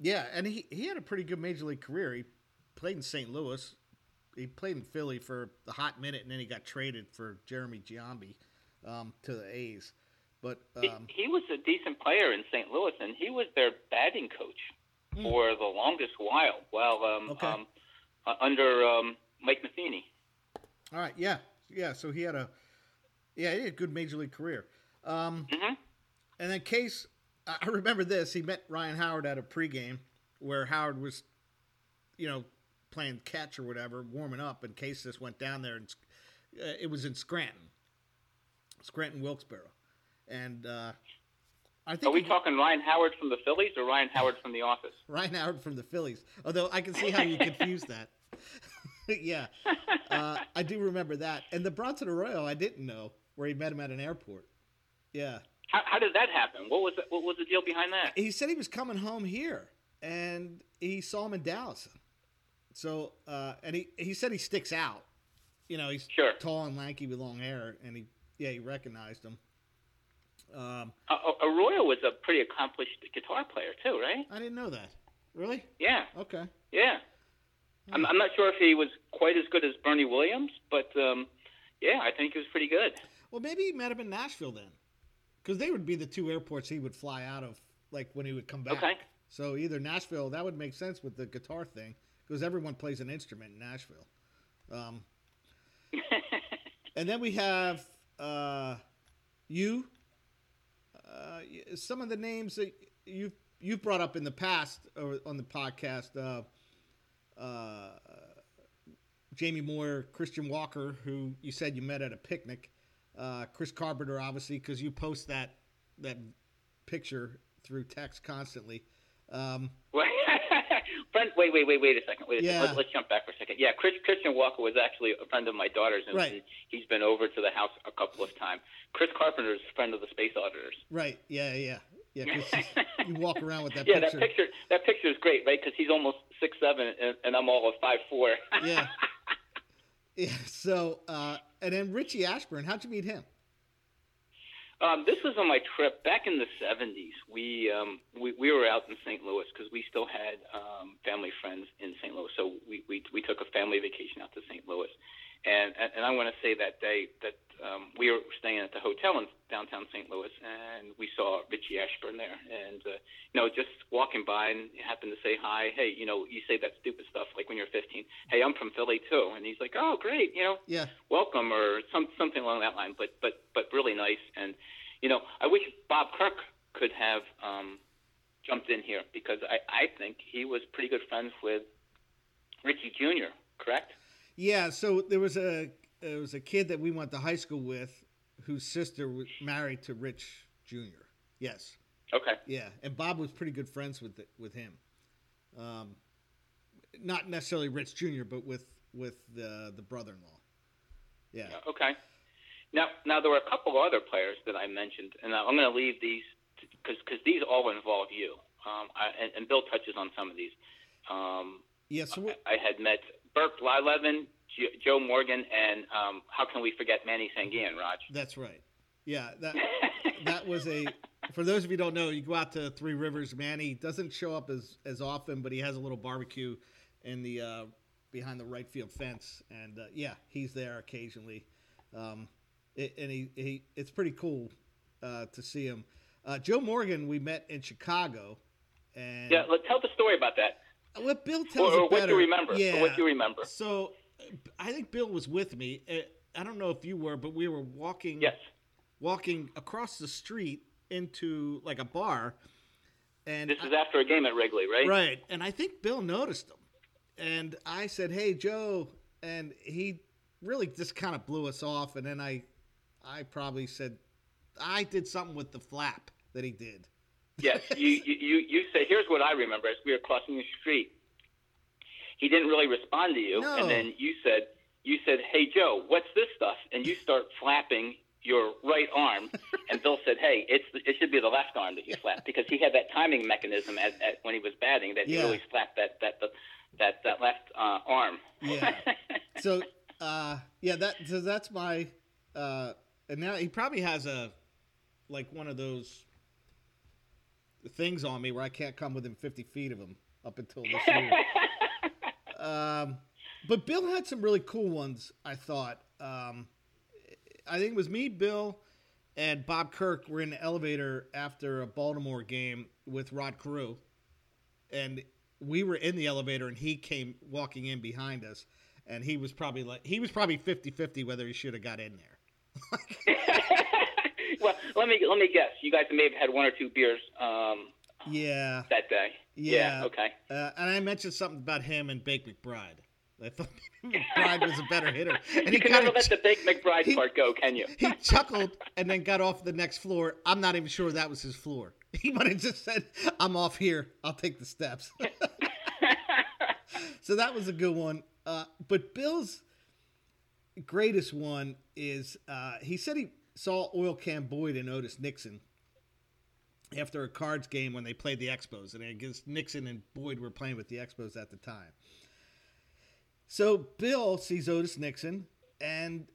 yeah, and he he had a pretty good major league career. He played in St. Louis. He played in Philly for a hot minute, and then he got traded for Jeremy Giambi um, to the A's. But um, he, he, was a decent player in St. Louis, and he was their batting coach hmm. for the longest while. While um, okay. um, under um, Mike Matheny. All right, yeah, yeah. So he had a yeah, he had a good major league career. Um, mm-hmm. And then Case, I remember this. He met Ryan Howard at a pregame where Howard was, you know, playing catch or whatever, warming up, and Case just went down there and uh, it was in Scranton Scranton Wilkes-Barre, and uh, I think. Are we he, talking Ryan Howard from the Phillies or Ryan Howard from The Office? Ryan Howard from the Phillies. Although I can see how you confuse that. yeah, uh, I do remember that. And the Bronson Arroyo, I didn't know where he met him at an airport. Yeah. How, how did that happen? What was the, what was the deal behind that? He said he was coming home here, and he saw him in Dallas. So, uh, and he he said he sticks out. You know, he's sure. tall and lanky with long hair, and he yeah, he recognized him. Um, uh, Arroyo was a pretty accomplished guitar player too, right? I didn't know that. Really? Yeah. Okay. Yeah. I'm, I'm not sure if he was quite as good as Bernie Williams, but um, yeah, I think he was pretty good. Well, maybe he met him in Nashville then, because they would be the two airports he would fly out of, like when he would come back. Okay. So either Nashville, that would make sense with the guitar thing, because everyone plays an instrument in Nashville. Um, and then we have uh, you, uh, some of the names that you've you've brought up in the past or on the podcast, uh, uh, Jamie Moyer, Christian Walker, who you said you met at a picnic, uh, Chris Carpenter, obviously, because you post that that picture through text constantly. Um, friend, wait, wait, wait, wait a second. Wait a yeah. second. Let's, let's, jump back for a second. Yeah, Chris, Christian Walker was actually a friend of my daughter's, and right. he's been over to the house a couple of times. Chris Carpenter is a friend of the Space Auditors. Right. Yeah, yeah. Yeah, you walk around with that picture. yeah, picture. that picture that picture is great, right? Because he's almost six seven, and, and I'm all of five four. yeah, yeah. So, uh, and then Richie Ashburn, how'd you meet him? Um, this was on my trip back in the '70s. We um, we, we were out in St. Louis because we still had um, family friends in St. Louis. So we, we we took a family vacation out to St. Louis, and and, and I want to say that day that um, we were staying at the hotel in downtown St. Louis, and we saw Richie Ashburn there, and uh, you know just walking by and happened to say hi. Hey, you know you say that stupid stuff like when you're 15. Hey, I'm from Philly too, and he's like, oh great, you know, yeah, welcome or some something along that line. But but but really nice, and you know I wish Bob Kirk could have um, jumped in here because I I think he was pretty good friends with Richie Jr. Correct? Yeah. So there was a there was a kid that we went to high school with whose sister was married to Rich Jr. Yes. Okay. Yeah, and Bob was pretty good friends with the, with him. Um, not necessarily Rich Jr., but with with the the brother-in-law. Yeah. Okay. Now, now there were a couple other players that I mentioned, and I'm going to leave these because because these all involve you. Um, I, and, and Bill touches on some of these. Um, yes. Yeah, so I, I, had met Bert Blyleven, Joe Morgan, and um, how can we forget Manny Sanguillen, Raj? That's right. Yeah, that that was a. For those of you who don't know, you go out to Three Rivers. Manny doesn't show up as as often, but he has a little barbecue in the uh, behind the right field fence, and uh, yeah, he's there occasionally. Um, it, and he, he it's pretty cool uh, to see him. Uh, Joe Morgan, we met in Chicago, and yeah, let's tell the story about that. What Bill tells or, or what you remember. Yeah. What you remember. So, I think Bill was with me. Uh, I don't know if you were, but we were walking. Yes. Walking across the street into like a bar, and This is after a game at Wrigley, right? Right. And I think Bill noticed him. And I said, "Hey, Joe." And he really just kind of blew us off and then I I probably said I did something with the flap that he did. Yes, you, you you said. Here's what I remember: as we were crossing the street, he didn't really respond to you, No. and then you said, "You said, hey Joe, what's this stuff?" And you start flapping your right arm, and Bill said, "Hey, it's it should be the left arm that you flap because he had that timing mechanism at, at when he was batting that he always flapped that that the, that that left uh, arm." Yeah. So uh yeah, that so that's my uh and now he probably has a like one of those things on me where I can't come within 50 feet of him up until this year. Um, but Bill had some really cool ones. I thought. Um, I think it was me, Bill, and Bob Kirk were in the elevator after a Baltimore game with Rod Carew, and we were in the elevator, and he came walking in behind us, and he was probably like he was probably 50-50 whether he should have got in there. well, let me let me guess. You guys may have had one or two beers um, yeah, that day. Yeah. okay. uh, and I mentioned something about him and Bake McBride. I thought McBride was a better hitter, and you can kinda never let the Bake McBride he- part go, can you? he chuckled and then got off the next floor. I'm not even sure that was his floor. He might have just said, "I'm off here. I'll take the steps." so that was a good one. Uh, but Bill's greatest one is uh, he said he saw Oil Can Boyd and Otis Nixon after a Cards game when they played the Expos, and I guess Nixon and Boyd were playing with the Expos at the time. So Bill sees Otis Nixon and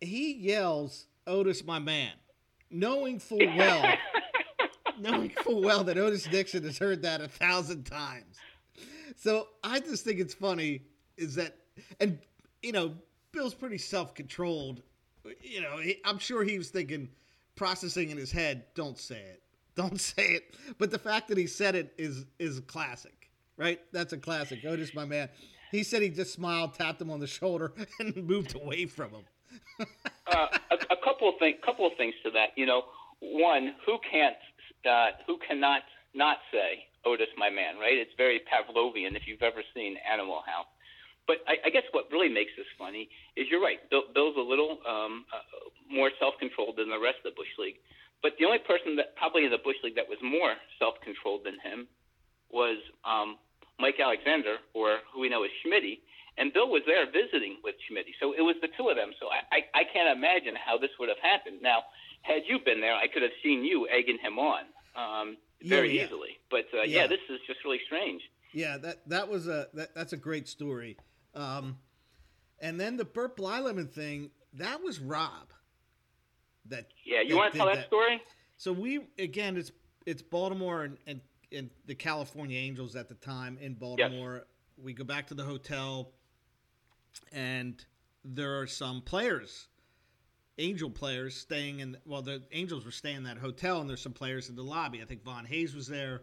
he yells, Otis, my man, knowing full well, knowing full well that Otis Nixon has heard that a thousand times. So I just think it's funny is that, and you know, Bill's pretty self-controlled. You know, I'm sure he was thinking, processing in his head, don't say it, don't say it. But the fact that he said it is is classic, right? That's a classic. Otis, my man. He said he just smiled, tapped him on the shoulder, and moved away from him. uh, a, a couple of things. Couple of things to that. You know, one, who can't, uh, who cannot not say Otis, my man, right? It's very Pavlovian if you've ever seen Animal House. But I, I guess what really makes this funny is you're right. Bill, Bill's a little um, uh, more self-controlled than the rest of the Bush League. But the only person that probably in the Bush League that was more self-controlled than him was um, Mike Alexander, or who we know as Schmitty. And Bill was there visiting with Schmitty. So it was the two of them. So I, I, I can't imagine how this would have happened. Now, had you been there, I could have seen you egging him on um, very Yeah, yeah. easily. But uh, Yeah. yeah, this is just really strange. Yeah, that that was a that, that's a great story. Um, and then the Bert Blyleven thing, that was Rob. That Yeah, you that want to tell that, story? So we again, it's it's Baltimore and, and and the California Angels at the time in Baltimore. We go back to the hotel, and there are some players, Angel players, staying in. Well, the Angels were staying in that hotel, and there's some players in the lobby. I think Von Hayes was there.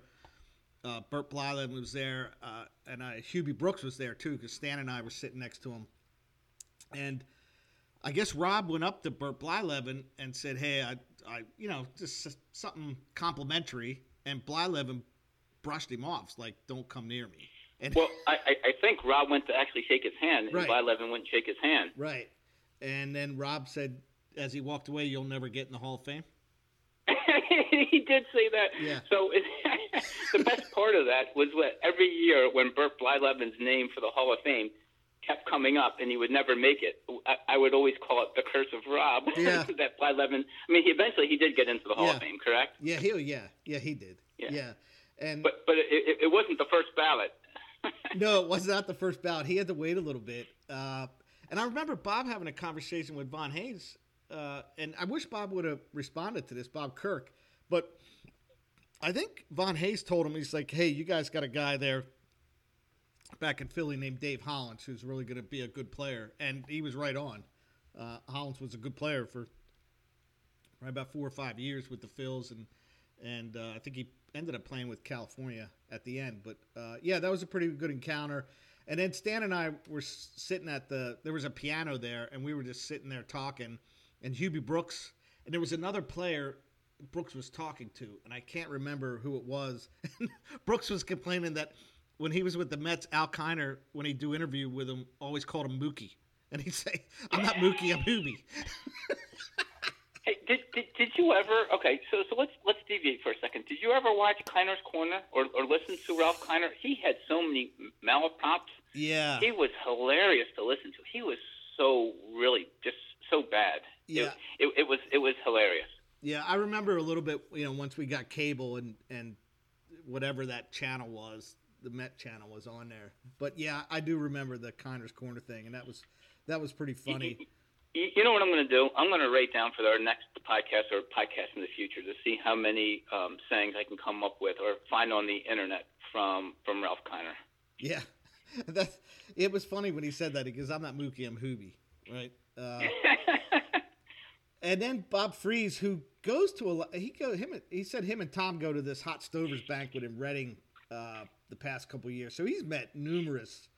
Uh, Bert Blyleven was there, uh, and uh, Hubie Brooks was there too, because Stan and I were sitting next to him. And I guess Rob went up to Bert Blyleven and said, "Hey, I, I, you know, just something complimentary." And Blyleven brushed him off, like, "Don't come near me." And Well, I, I, think Rob went to actually shake his hand, and Right. Blyleven wouldn't shake his hand. right, and then Rob said, as he walked away, "You'll never get in the Hall of Fame." he did say that. Yeah. So it, the best part of that was what every year when Bert Blyleven's name for the Hall of Fame kept coming up and he would never make it, I, I would always call it the curse of Rob. Yeah. that Blyleven. I mean, he eventually he did get into the Hall Yeah. of Fame, correct? Yeah, he, yeah, yeah, he did. Yeah, Yeah. and But but it, it, it wasn't the first ballot. no, it was not the first ballot. He had to wait a little bit. Uh, and I remember Bob having a conversation with Von Hayes uh, and I wish Bob would have responded to this, Bob Kirk, but I think Von Hayes told him he's like, "Hey, you guys got a guy there back in Philly named Dave Hollins who's really going to be a good player," and he was right on. Uh, Hollins was a good player for right about four or five years with the Phils, and and uh, I think he ended up playing with California at the end. But uh, yeah, that was a pretty good encounter. And then Stan and I were sitting at the there was a piano there, and we were just sitting there talking. And Hubie Brooks, and there was another player Brooks was talking to, and I can't remember who it was. Brooks was complaining that when he was with the Mets, Al Kiner, when he'd do interview with him, always called him Mookie, and he'd say, "I'm not Mookie, I'm Hubie." hey, did, did, did you ever? Okay, so so let's let's deviate for a second. Did you ever watch Kiner's Corner or, or listen to Ralph Kiner? He had so many malaprops. Yeah, he was hilarious to listen to. He was so really just so bad. Yeah, it, it, it was it was hilarious. Yeah, I remember a little bit. You know, once we got cable and and whatever that channel was, the Met channel was on there. But yeah, I do remember the Kiner's Corner thing, and that was that was pretty funny. You, know what I'm going to do? I'm going to write down for our next podcast or podcast in the future to see how many um, sayings I can come up with or find on the internet from from Ralph Kiner. Yeah, that it was funny when he said that because I'm not Mookie, I'm Hubie, right? Uh, and then Bob Freeze, who goes to a he go him he said him and Tom go to this hot stovers banquet in Reading uh, the past couple years. So he's met numerous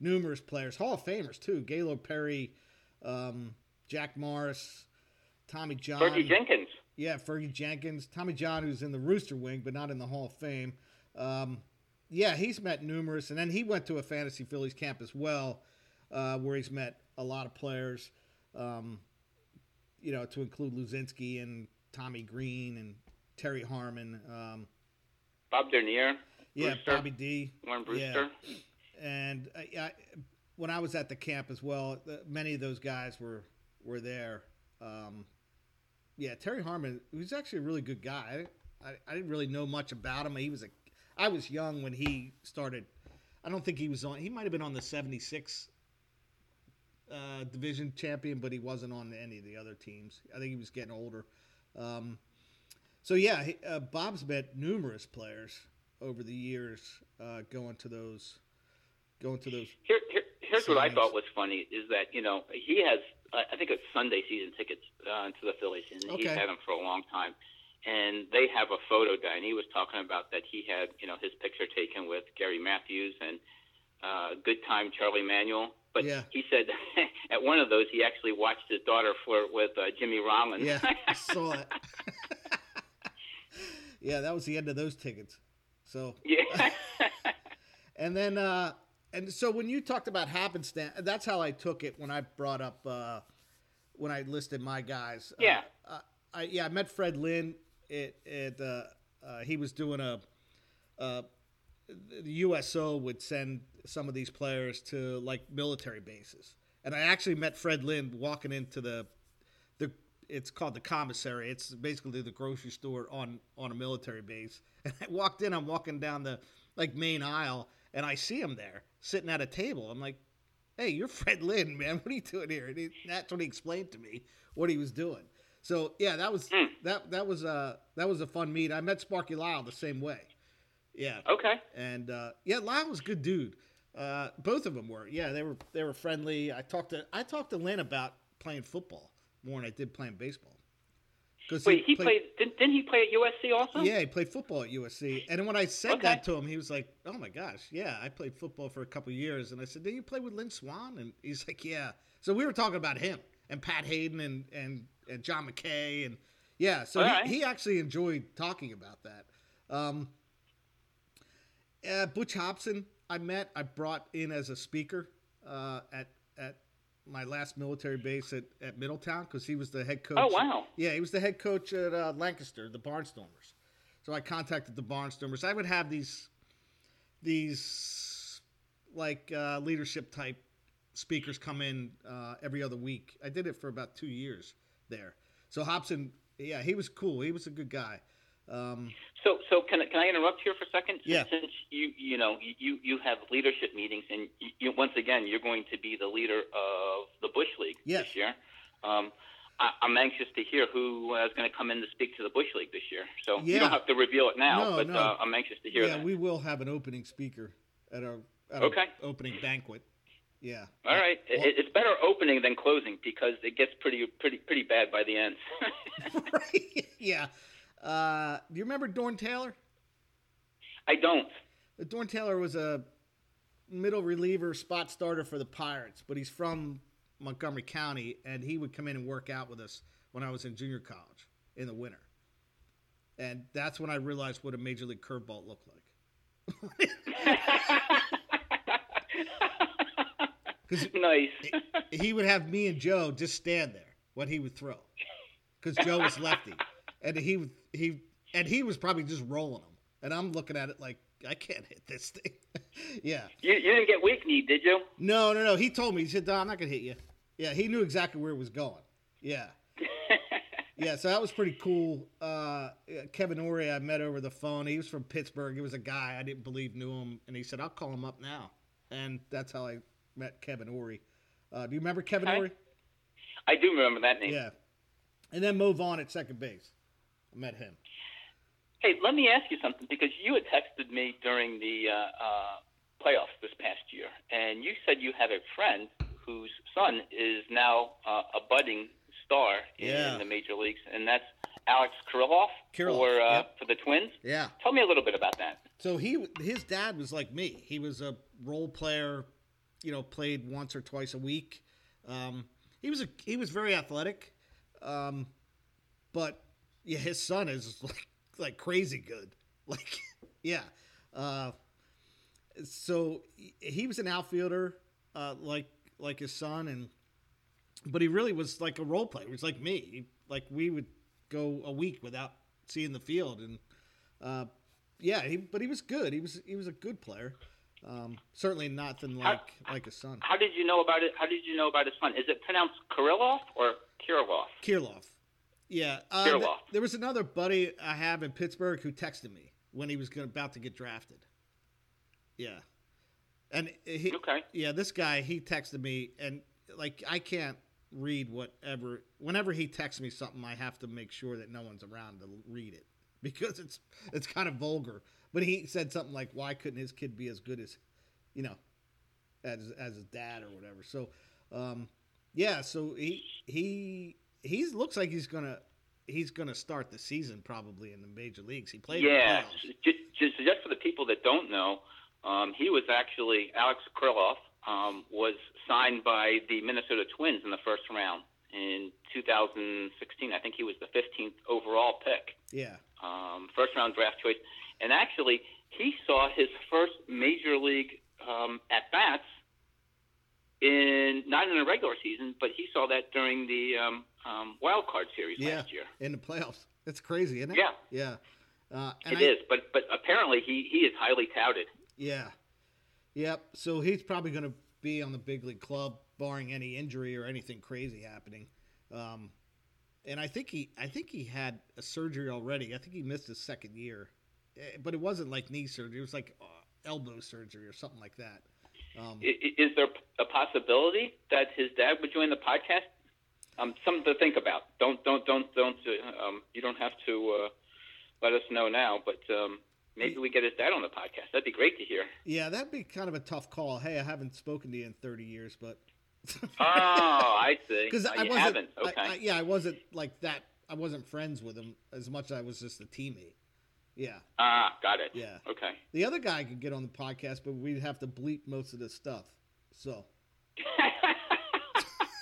numerous players, Hall of Famers too. Gaylord Perry, um, Jack Morris, Tommy John, Fergie Jenkins. Yeah, Fergie Jenkins, Tommy John, who's in the Rooster Wing but not in the Hall of Fame. Um, yeah, he's met numerous, and then he went to a fantasy Phillies camp as well, uh, where he's met a lot of players. Um, you know, to include Luzinski and Tommy Greene and Terry Harmon. Um, Bob Dernier. Yeah, Brusstar, Bobby D. Warren Brusstar. Yeah. And I, I, when I was at the camp as well, many of those guys were were there. Um, yeah, Terry Harmon, who's actually a really good guy. I, I, I, didn't really know much about him. He was a, I was young when he started. I don't think he was on. He might have been on the '76 uh, division champion, but he wasn't on any of the other teams. I think he was getting older. Um, so yeah, he, uh, Bob's met numerous players over the years uh, going to those, going to those. Here, here, here's what I thought was funny is that you know he has I think it's Sunday season tickets uh, to the Phillies, and okay. he's had them for a long time. And they have a photo guy, and he was talking about that he had you know his picture taken with Gary Matthews and uh, Good Time Charlie Manuel. But yeah. he said at one of those he actually watched his daughter flirt with uh, Jimmy Rollins. Yeah, I saw it. yeah, that was the end of those tickets. So yeah. and then uh, and so when you talked about happenstance, that's how I took it when I brought up uh, when I listed my guys. Yeah. Uh, I yeah I met Fred Lynn. It it uh, uh, he was doing a. Uh, the USO would send some of these players to like military bases, and I actually met Fred Lynn walking into the the it's called the commissary. It's basically the grocery store on on a military base. And I walked in. I'm walking down the like main aisle, and I see him there sitting at a table. I'm like, "Hey, you're Fred Lynn, man. What are you doing here?" And he, that's what he explained to me what he was doing. So yeah, that was mm. that that was uh that was a fun meet. I met Sparky Lyle the same way. Yeah. Okay. And uh, yeah, Lyle was a good dude. Uh, both of them were. Yeah, they were they were friendly. I talked to I talked to Lynn about playing football more than I did playing baseball. Wait, he, he played, played didn't, didn't, he play at USC also? Yeah, he played football at USC. And when I said okay. that to him, he was like, "Oh my gosh, yeah, I played football for a couple years." And I said, "Did you play with Lynn Swann?" And he's like, "Yeah." So we were talking about him and Pat Haden and and, and John McKay and yeah. So he, right. he, actually enjoyed talking about that. Um, uh, Butch Hobson, I met, I brought in as a speaker uh, at at my last military base at, at Middletown because he was the head coach. Oh wow! Yeah, he was the head coach at uh, Lancaster, the Barnstormers. So I contacted the Barnstormers. I would have these these like uh, leadership type speakers come in uh, every other week. I did it for about two years there. So Hobson, yeah, he was cool. He was a good guy. Um, so, so can, can I interrupt here for a second? Yeah. Since you, you know, you, you have leadership meetings, and you, once again, you're going to be the leader of the Bush League yes. this year. Um, I, am anxious to hear who uh, going to come in to speak to the Bush League this year. So yeah. you don't have to reveal it now, no, but no. Uh, I'm anxious to hear yeah, that. we will have an opening speaker at our, at okay. our opening banquet. Yeah. All right. Well, it, it's better opening than closing because it gets pretty pretty pretty bad by the end. right. Yeah. Uh, do you remember Dorn Taylor? I don't. Dorn Taylor was a middle reliever spot starter for the Pirates, but he's from Montgomery County, and he would come in and work out with us when I was in junior college in the winter. And that's when I realized what a major league curveball looked like. nice. he would have me and Joe just stand there when he would throw, because Joe was lefty, and he he and he was probably just rolling them, and I'm looking at it like I can't hit this thing. yeah. You, you didn't get weak knee, did you? No, no, no. He told me. He said, "I'm not gonna hit you." Yeah, he knew exactly where it was going. Yeah. yeah, so that was pretty cool. Uh, Kevin Orie, I met over the phone. He was from Pittsburgh. He was a guy I didn't believe knew him, and he said, "I'll call him up now." And that's how I met Kevin Orie. Uh, do you remember Kevin okay. Orie? I do remember that name. Yeah. And then Mo Vaughn at second base. Met him. Hey, let me ask you something because you had texted me during the uh, uh, playoffs this past year, and you said you have a friend whose son is now uh, a budding star in, yeah. the major leagues, and that's Alex Kirilloff, Kirilloff for uh, yep. for the Twins. Yeah. Tell me a little bit about that. So he his dad was like me. He was a role player, you know, played once or twice a week. Um, he was a he was very athletic, um, but yeah, his son is like like crazy good. Like yeah. Uh, so he was an outfielder, uh, like like his son, and but he really was like a role player. He was like me. Like we would go a week without seeing the field, and uh, yeah, he, but he was good. He was he was a good player. Um, certainly nothing like how, like his son. How did you know about it? How did you know about his son? Is it pronounced Kirillov or Kirilloff? Kirilloff. Yeah. Uh, Th- there was another buddy I have in Pittsburgh who texted me when he was gonna, about to get drafted. Yeah. And he, okay. Yeah, this guy he texted me and like I can't read whatever. Whenever he texts me something, I have to make sure that no one's around to read it because it's it's kind of vulgar. But he said something like, "Why couldn't his kid be as good as, you know, as as his dad or whatever?" So, um, yeah. So he he he looks like he's gonna he's gonna start the season probably in the major leagues. He played. Yeah. Just, just just for the people that don't know, um, he was actually Alex Kirilloff um, was signed by the Minnesota Twins in the first round in 2016. I think he was the 15th overall pick. Yeah. Um, first round draft choice, and actually he saw his first major league um, at bats not in the regular season, but he saw that during the um, um, wild card series yeah, last year in the playoffs. That's crazy, isn't it? Yeah. Yeah. Uh, it I, is, but but apparently he he is highly touted. Yeah. Yep. So he's probably going to be on the big league club, barring any injury or anything crazy happening. Um, and I think he, I think he had a surgery already. I think he missed his second year, eh, but it wasn't like knee surgery. It was like uh, elbow surgery or something like that. Um, is there a possibility that his dad would join the podcast? Um, something to think about. Don't don't don't don't. Uh, um, you don't have to uh, let us know now, but um, maybe we get his dad on the podcast. That'd be great to hear. Yeah, that'd be kind of a tough call. Hey, I haven't spoken to you in 30 years, but. oh, I see. Because I wasn't. haven't. Okay. I, I, yeah, I wasn't like that. I wasn't friends with him as much as I was just a teammate. Yeah. Ah, got it. Yeah. Okay. The other guy could get on the podcast, but we'd have to bleep most of the stuff. So.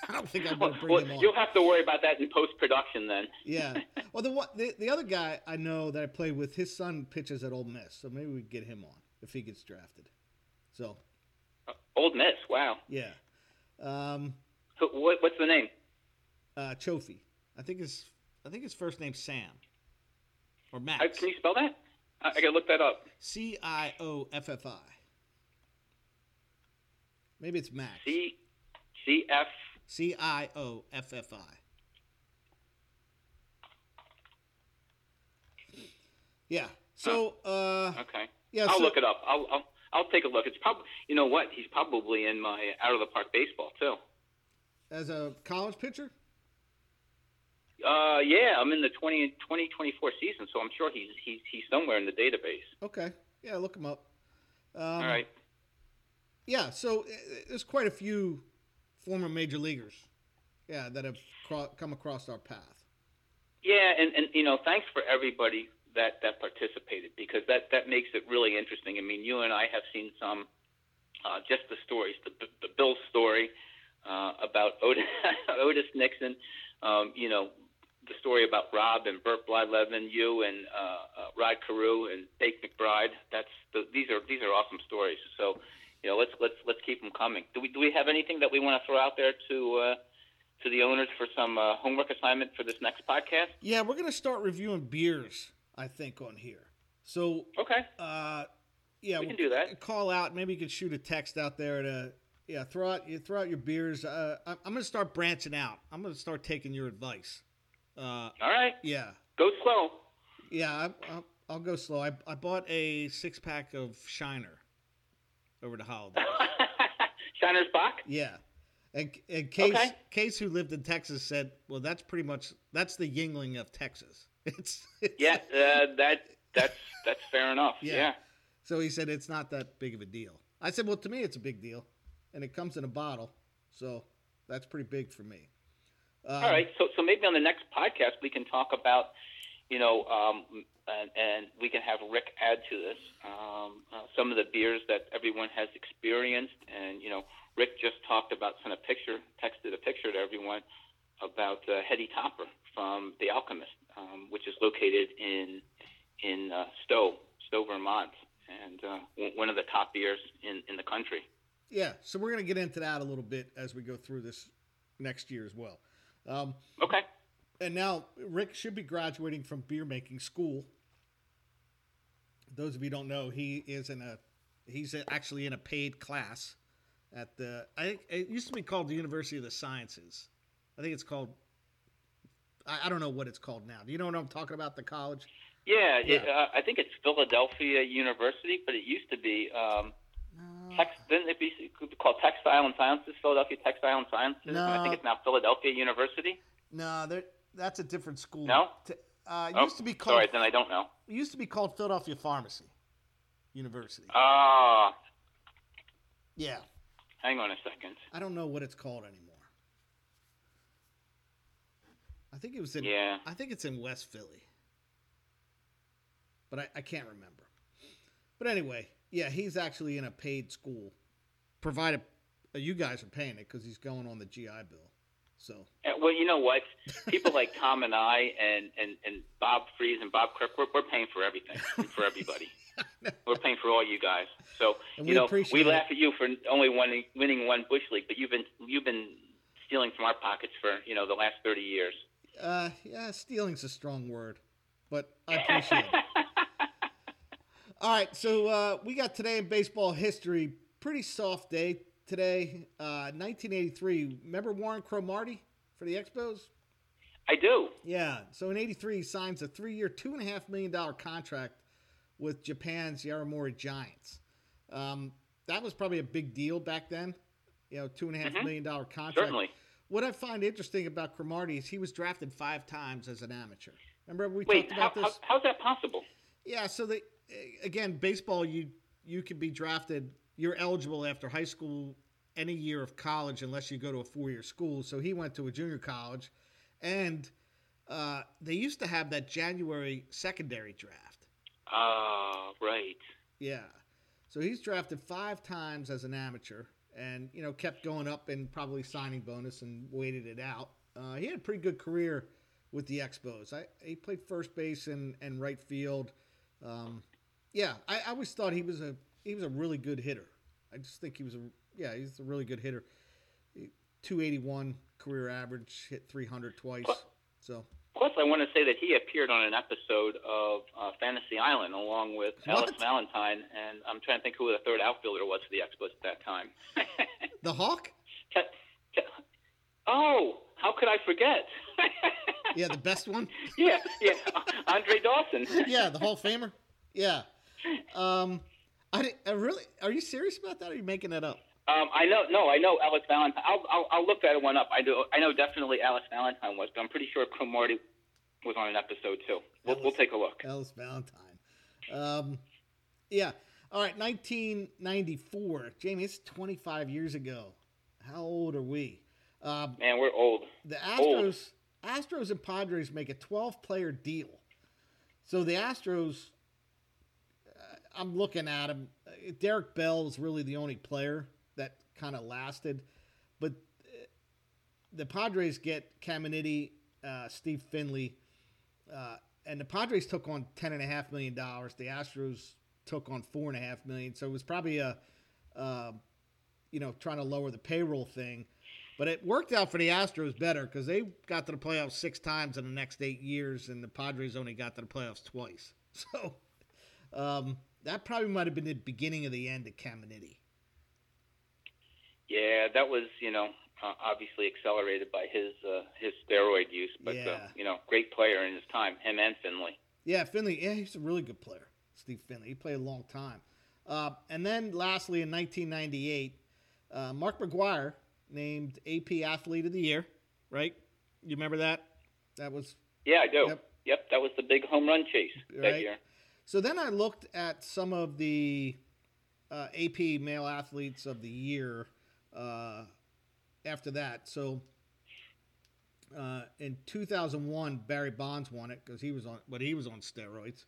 I don't think I'm going to bring well, him on. You'll have to worry about that in post production then. yeah. Well, the, the the other guy I know that I play with, his son pitches at Ole Miss, so maybe we get him on if he gets drafted. So. Uh, Ole Miss, wow. Yeah. Um, so what, what's the name? Uh, Cioffi. I think his I think his first name's Sam. Or Max. Uh, can you spell that? I, I gotta look that up. C I O F F I. Maybe it's Max. C C F C I O F F I. Yeah. So. Uh, okay. Yeah. I'll so, look it up. I'll, I'll I'll take a look. It's probably you know what he's probably in my out of the park baseball too. As a college pitcher. Uh, yeah, I'm in the 20, 2024 season, so I'm sure he's he's he's somewhere in the database. Okay. Yeah, look him up. Um, All right. Yeah, so uh, there's quite a few former major leaguers, yeah, that have cro- come across our path. Yeah, and, and you know, thanks for everybody that that participated because that that makes it really interesting. I mean, you and I have seen some uh, just the stories, the the Bill story uh, about Otis, Otis Nixon, um, you know, the story about Rob and Bert Blyleven, you and uh, uh, Rod Carew and Bake McBride. That's the, these are these are awesome stories. So, you know, let's let's let's keep them coming. Do we do we have anything that we want to throw out there to? Uh, to the owners for some uh, homework assignment for this next podcast. Yeah, we're gonna start reviewing beers. I think on here. So Okay. uh, yeah, We can do that. Call out. Maybe you can shoot a text out there to yeah throw out you throw out your beers. Uh, I'm, I'm gonna start branching out. I'm gonna start taking your advice. Uh, All right. yeah, Go slow. yeah. I, I'll, I'll go slow. I, I bought a six pack of Shiner over the holidays. Shiner's Bock? Yeah. And, and Case, Okay. Case, who lived in Texas, said, "Well, that's pretty much that's the Yuengling of Texas." It's, it's Yeah, uh, that that's that's fair enough. Yeah. Yeah. So he said it's not that big of a deal. I said, "Well, to me, it's a big deal, and it comes in a bottle, so that's pretty big for me." Um, All right. So so maybe on the next podcast we can talk about, you know, um, and, and we can have Rick add to this um, uh, some of the beers that everyone has experienced, and you know, Rick just talked about sent a picture, texted a picture to everyone about uh, Heady Topper from The Alchemist, um, which is located in in uh, Stowe, Stowe, Vermont, and uh, one- one of the top beers in in the country. Yeah. So we're gonna get into that a little bit as we go through this next year as well. Um, Okay. and now Rick should be graduating from beer making school. Those of you who don't know, he is in a he's actually in a paid class at the I think it used to be called the University of the Sciences. I think it's called I, I don't know what it's called now. Do you know what I'm talking about? The college? Yeah, It, uh, I think it's Philadelphia University, but it used to be um, Tex. Didn't it be called Textile and Sciences? Philadelphia Textile and Sciences. And I think it's now Philadelphia University. No, that's a different school. No? Uh, it Oh, used to be called sorry, then I don't know. it used to be called Philadelphia Pharmacy University. Ah, yeah, hang on a second. I don't know what it's called anymore. I think it was in. Yeah. I think it's in West Philly, but I, I can't remember. But anyway, yeah, he's actually in a paid school, provided uh, you guys are paying it because he's going on the GI Bill. So Well, you know what? People like Tom and I, and and and Bob Fries and Bob Kirk, we're, we're paying for everything for everybody. we're paying for all you guys. So And you we know, we it. laugh at you for only winning winning one bush league, but you've been you've been stealing from our pockets for you know the last thirty years. uh, yeah, stealing's a strong word, but I appreciate it. All right, so uh, we got today in baseball history. Pretty soft day today. Uh, 1983. Remember Warren Cromartie for the Expos? I do. Yeah. So in '83, he signs a three-year, two and a half million dollar contract with Japan's Yomiuri Giants. Um, that was probably a big deal back then. You know, two and a half Mhm. million dollar contract. Certainly. What I find interesting about Cromartie is he was drafted five times as an amateur. Remember we Wait, talked about how, this? how's that possible? Yeah, so they again, baseball you you can be drafted. You're eligible after high school any year of college unless you go to a four year school. So he went to a junior college, and uh, they used to have that January secondary draft. Ah, right. Yeah, so he's drafted five times as an amateur, and you know kept going up and probably signing bonus and waited it out. Uh, he had a pretty good career with the Expos. I, he played first base and, and right field. Um, yeah, I, I always thought he was a he was a really good hitter. I just think he was a yeah he's a really good hitter. Two eighty one career average, hit three hundred twice. So Plus, I want to say that he appeared on an episode of uh, Fantasy Island along with What? Ellis Valentine, and I'm trying to think who the third outfielder was for the Expos at that time. the Hawk, oh, how could I forget? yeah, the best one. yeah, yeah, Andre Dawson. yeah, the Hall of Famer. Yeah. Um, I, I really. Are you serious about that? Or are you making that up? Um, I know, no, I know Ellis Valentine. I'll, I'll, I'll look that one up. I do, I know definitely Ellis Valentine was, but I'm pretty sure Cromartie was on an episode too. We'll, Ellis, we'll take a look. Ellis Valentine. Um, yeah. All right, 1994. Jamie, it's 25 years ago. How old are we? Um, Man, we're old. the Astros, Old. Astros and Padres make a 12-player deal. So the Astros, uh, I'm looking at him. Derek Bell is really the only player that kind of lasted, but uh, the Padres get Caminiti, uh, Steve Finley, uh, and the Padres took on ten and a half million dollars. The Astros took on four and a half million. So it was probably a, uh, you know, trying to lower the payroll thing. But it worked out for the Astros better because they got to the playoffs six times in the next eight years, and the Padres only got to the playoffs twice. So um, that probably might have been the beginning of the end of Caminiti. Yeah, that was, you know, uh, obviously accelerated by his uh, his steroid use, but uh, you know, great player in his time, him and Finley. Yeah, Finley. Yeah, he's a really good player. Steve Finley. He played a long time. Uh, and then, lastly, in 1998, uh, Mark McGwire named AP Athlete of the Year. Right? You remember that? That was Yeah, I do. Yep. Yep, that was the big home run chase that year. So then I looked at some of the uh, AP Male Athletes of the Year uh, after that. So uh, in 2001, Barry Bonds won it because he was on, but he was on steroids.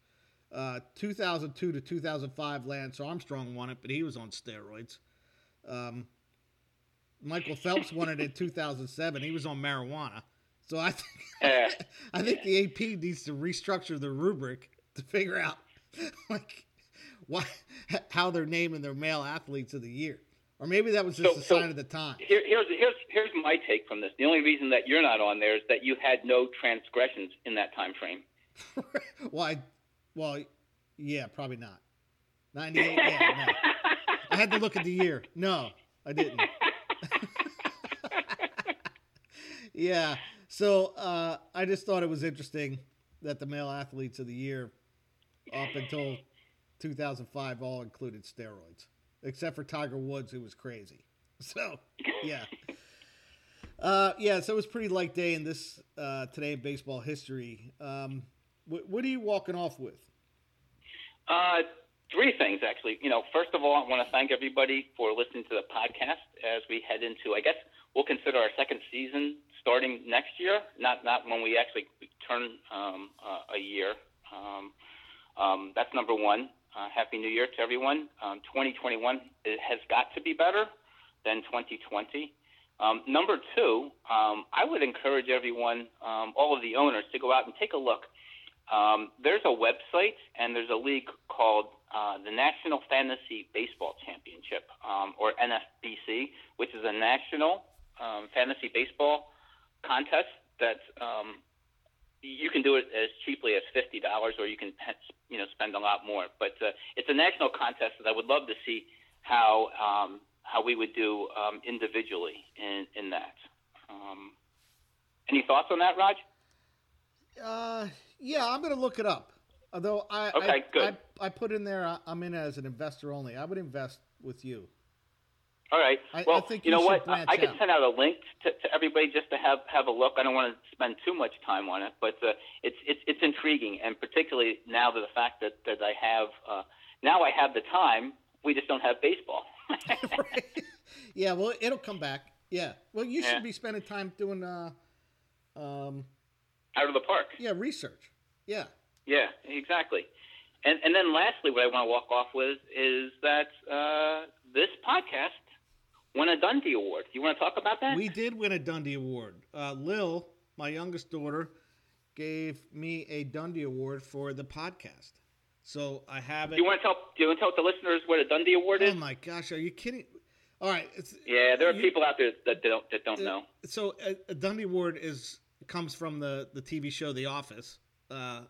Uh, 2002 to 2005, Lance Armstrong won it, but he was on steroids. Um, Michael Phelps won it in 2007. He was on marijuana. So I think. I think the AP needs to restructure the rubric to figure out like why how they're naming their male athletes of the year. Or maybe that was just So- a so- sign of the time. Here, here's here's here's my take from this. The only reason that you're not on there is that you had no transgressions in that time frame. Why? Well, yeah, probably not. 98, yeah, no. I had to look at the year. No, I didn't. yeah, so uh, I just thought it was interesting that the male athletes of the year up until 2005 all included steroids, except for Tiger Woods, who was crazy. So, yeah. Uh, yeah, so it was pretty light day in this uh, today in baseball history. Um, what, what are you walking off with? Uh, three things actually. You know, first of all, I want to thank everybody for listening to the podcast as we head into. I guess we'll consider our second season starting next year, not not when we actually turn um, uh, a year. Um, um, that's number one. Uh, Happy New Year to everyone. Um, 2021 it has got to be better than 2020. Um, number two, um, I would encourage everyone, um, all of the owners, to go out and take a look. Um, there's a website and there's a league called uh, the National Fantasy Baseball Championship, or NFBC, which is a national fantasy baseball contest that you can do it as cheaply as fifty dollars, or you can you know spend a lot more. But uh, it's a national contest that I would love to see how um, how we would do um, individually in in that. Um, any thoughts on that, Raj? Uh, yeah, I'm going to look it up. Although I, Okay, I, good. I, I put in there, I'm in as an investor only. I would invest with you. All right. I- I well, think you know what? I, I could send out a link to, to everybody just to have have a look. I don't want to spend too much time on it, but uh, it's it's it's intriguing, and particularly now that the fact that that I have uh, now I have the time. We just don't have baseball. Right? yeah, well, it'll come back. Yeah. Well, you Yeah. should be spending time doing, uh, um, Out of the park. yeah, research. Yeah. Yeah, exactly. And and then lastly, what I want to walk off with is that uh, this podcast won a Dundie Award. You want to talk about that? We did win a Dundie Award. Uh, Lil, my youngest daughter, gave me a Dundie Award for the podcast. So I have do it. you want to tell Do you want to tell the listeners what a Dundie Award is? Oh my gosh, are you kidding? All right, it's Yeah, there are You- people out there that don't that don't Uh, know. So a, a Dundie Award is comes from the the TV show The Office, uh,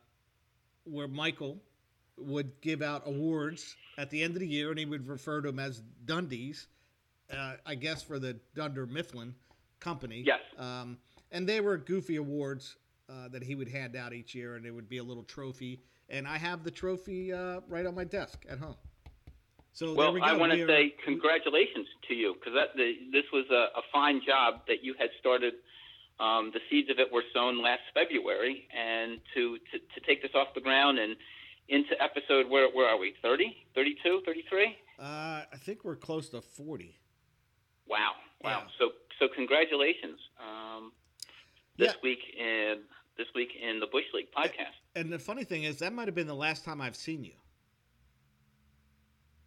where Michael would give out awards at the end of the year, and he would refer to them as Dundies. Uh, I guess for the Dunder Mifflin company. Yes. Um, and they were goofy awards uh, that he would hand out each year, and it would be a little trophy. And I have the trophy uh, right on my desk at home. So well, there we go. I want to say congratulations to you because that the, this was a, a fine job that you had started. Um, the seeds of it were sown last February, and to, to, to take this off the ground and into episode where where are we? 30, 32, 33? Uh, I think we're close to forty. Wow, wow. Yeah. So so congratulations. Um, this Yeah. week in this week in the Bush League podcast. And the funny thing is, that might have been the last time I've seen you,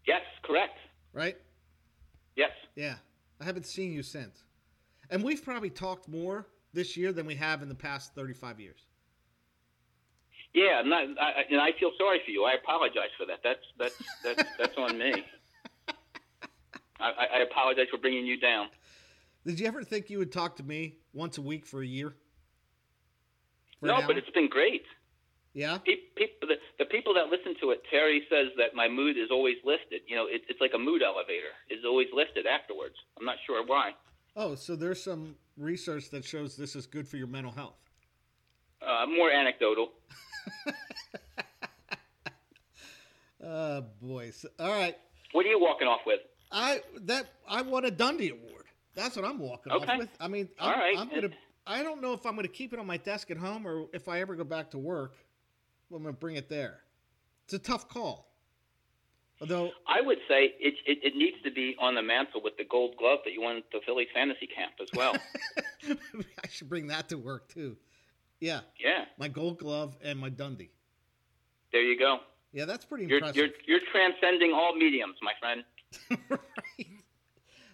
Yes, correct. right? Yes. Yeah, I haven't seen you since. And we've probably talked more this year than we have in the past 35 years. Yeah, I'm not, I, I- and I feel sorry for you. I apologize for that. That's that's that's that's on me. I, I- apologize for bringing you down. Did you ever think you would talk to me once a week for a year? For no, but it's been great. yeah. Pe- People, the, the people that listen to it, Terry says that my mood is always lifted. You know, it, it's like a mood elevator. It's always lifted afterwards. I'm not sure why. Oh, so there's some research that shows this is good for your mental health. Uh, more anecdotal. Uh, boys. All right. What are you walking off with? I that I won a Dundie Award. That's what I'm walking off with. I mean, I'm, right. I'm gonna. I don't know if I'm gonna keep it on my desk at home or if I ever go back to work, I'm gonna bring it there. It's a tough call. Although, I would say it, it, it needs to be on the mantle with the gold glove that you won at the Phillies fantasy camp as well. I should bring that to work too. Yeah, yeah, my Gold Glove and my Dundie. there you go. Yeah, that's pretty You're, impressive. you're, you're transcending all mediums, my friend. right.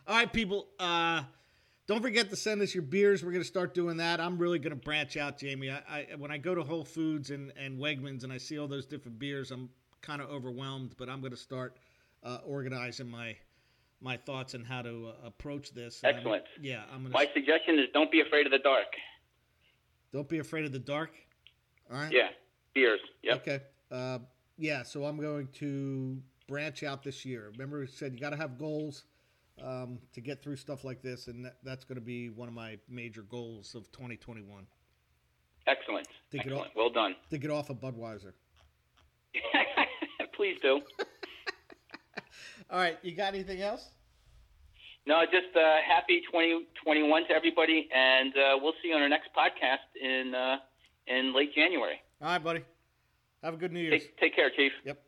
All right, people. Uh, don't forget to send us your beers. We're going to start doing that. I'm really going to branch out, Jamie. I, I when I go to Whole Foods and, and Wegmans and I see all those different beers, I'm kind of overwhelmed. But I'm going to start uh, organizing my my thoughts on how to uh, approach this. And I'm- Excellent. yeah, I'm gonna. My suggestion is don't be afraid of the dark. Don't be afraid of the dark. All right. Yeah, beers. Yep. Okay. Uh, yeah, so I'm going to branch out this year. Remember, we said you got to have goals um, to get through stuff like this, and that, that's going to be one of my major goals of 2021 Excellent. It Excellent. all- Well done. to get off of Budweiser. Please do. All right, you got anything else? No, just uh, happy 2021 to everybody, and uh, we'll see you on our next podcast in uh, in late January. All right, buddy. Have a good New Year's. Take, take care, Chief. Yep.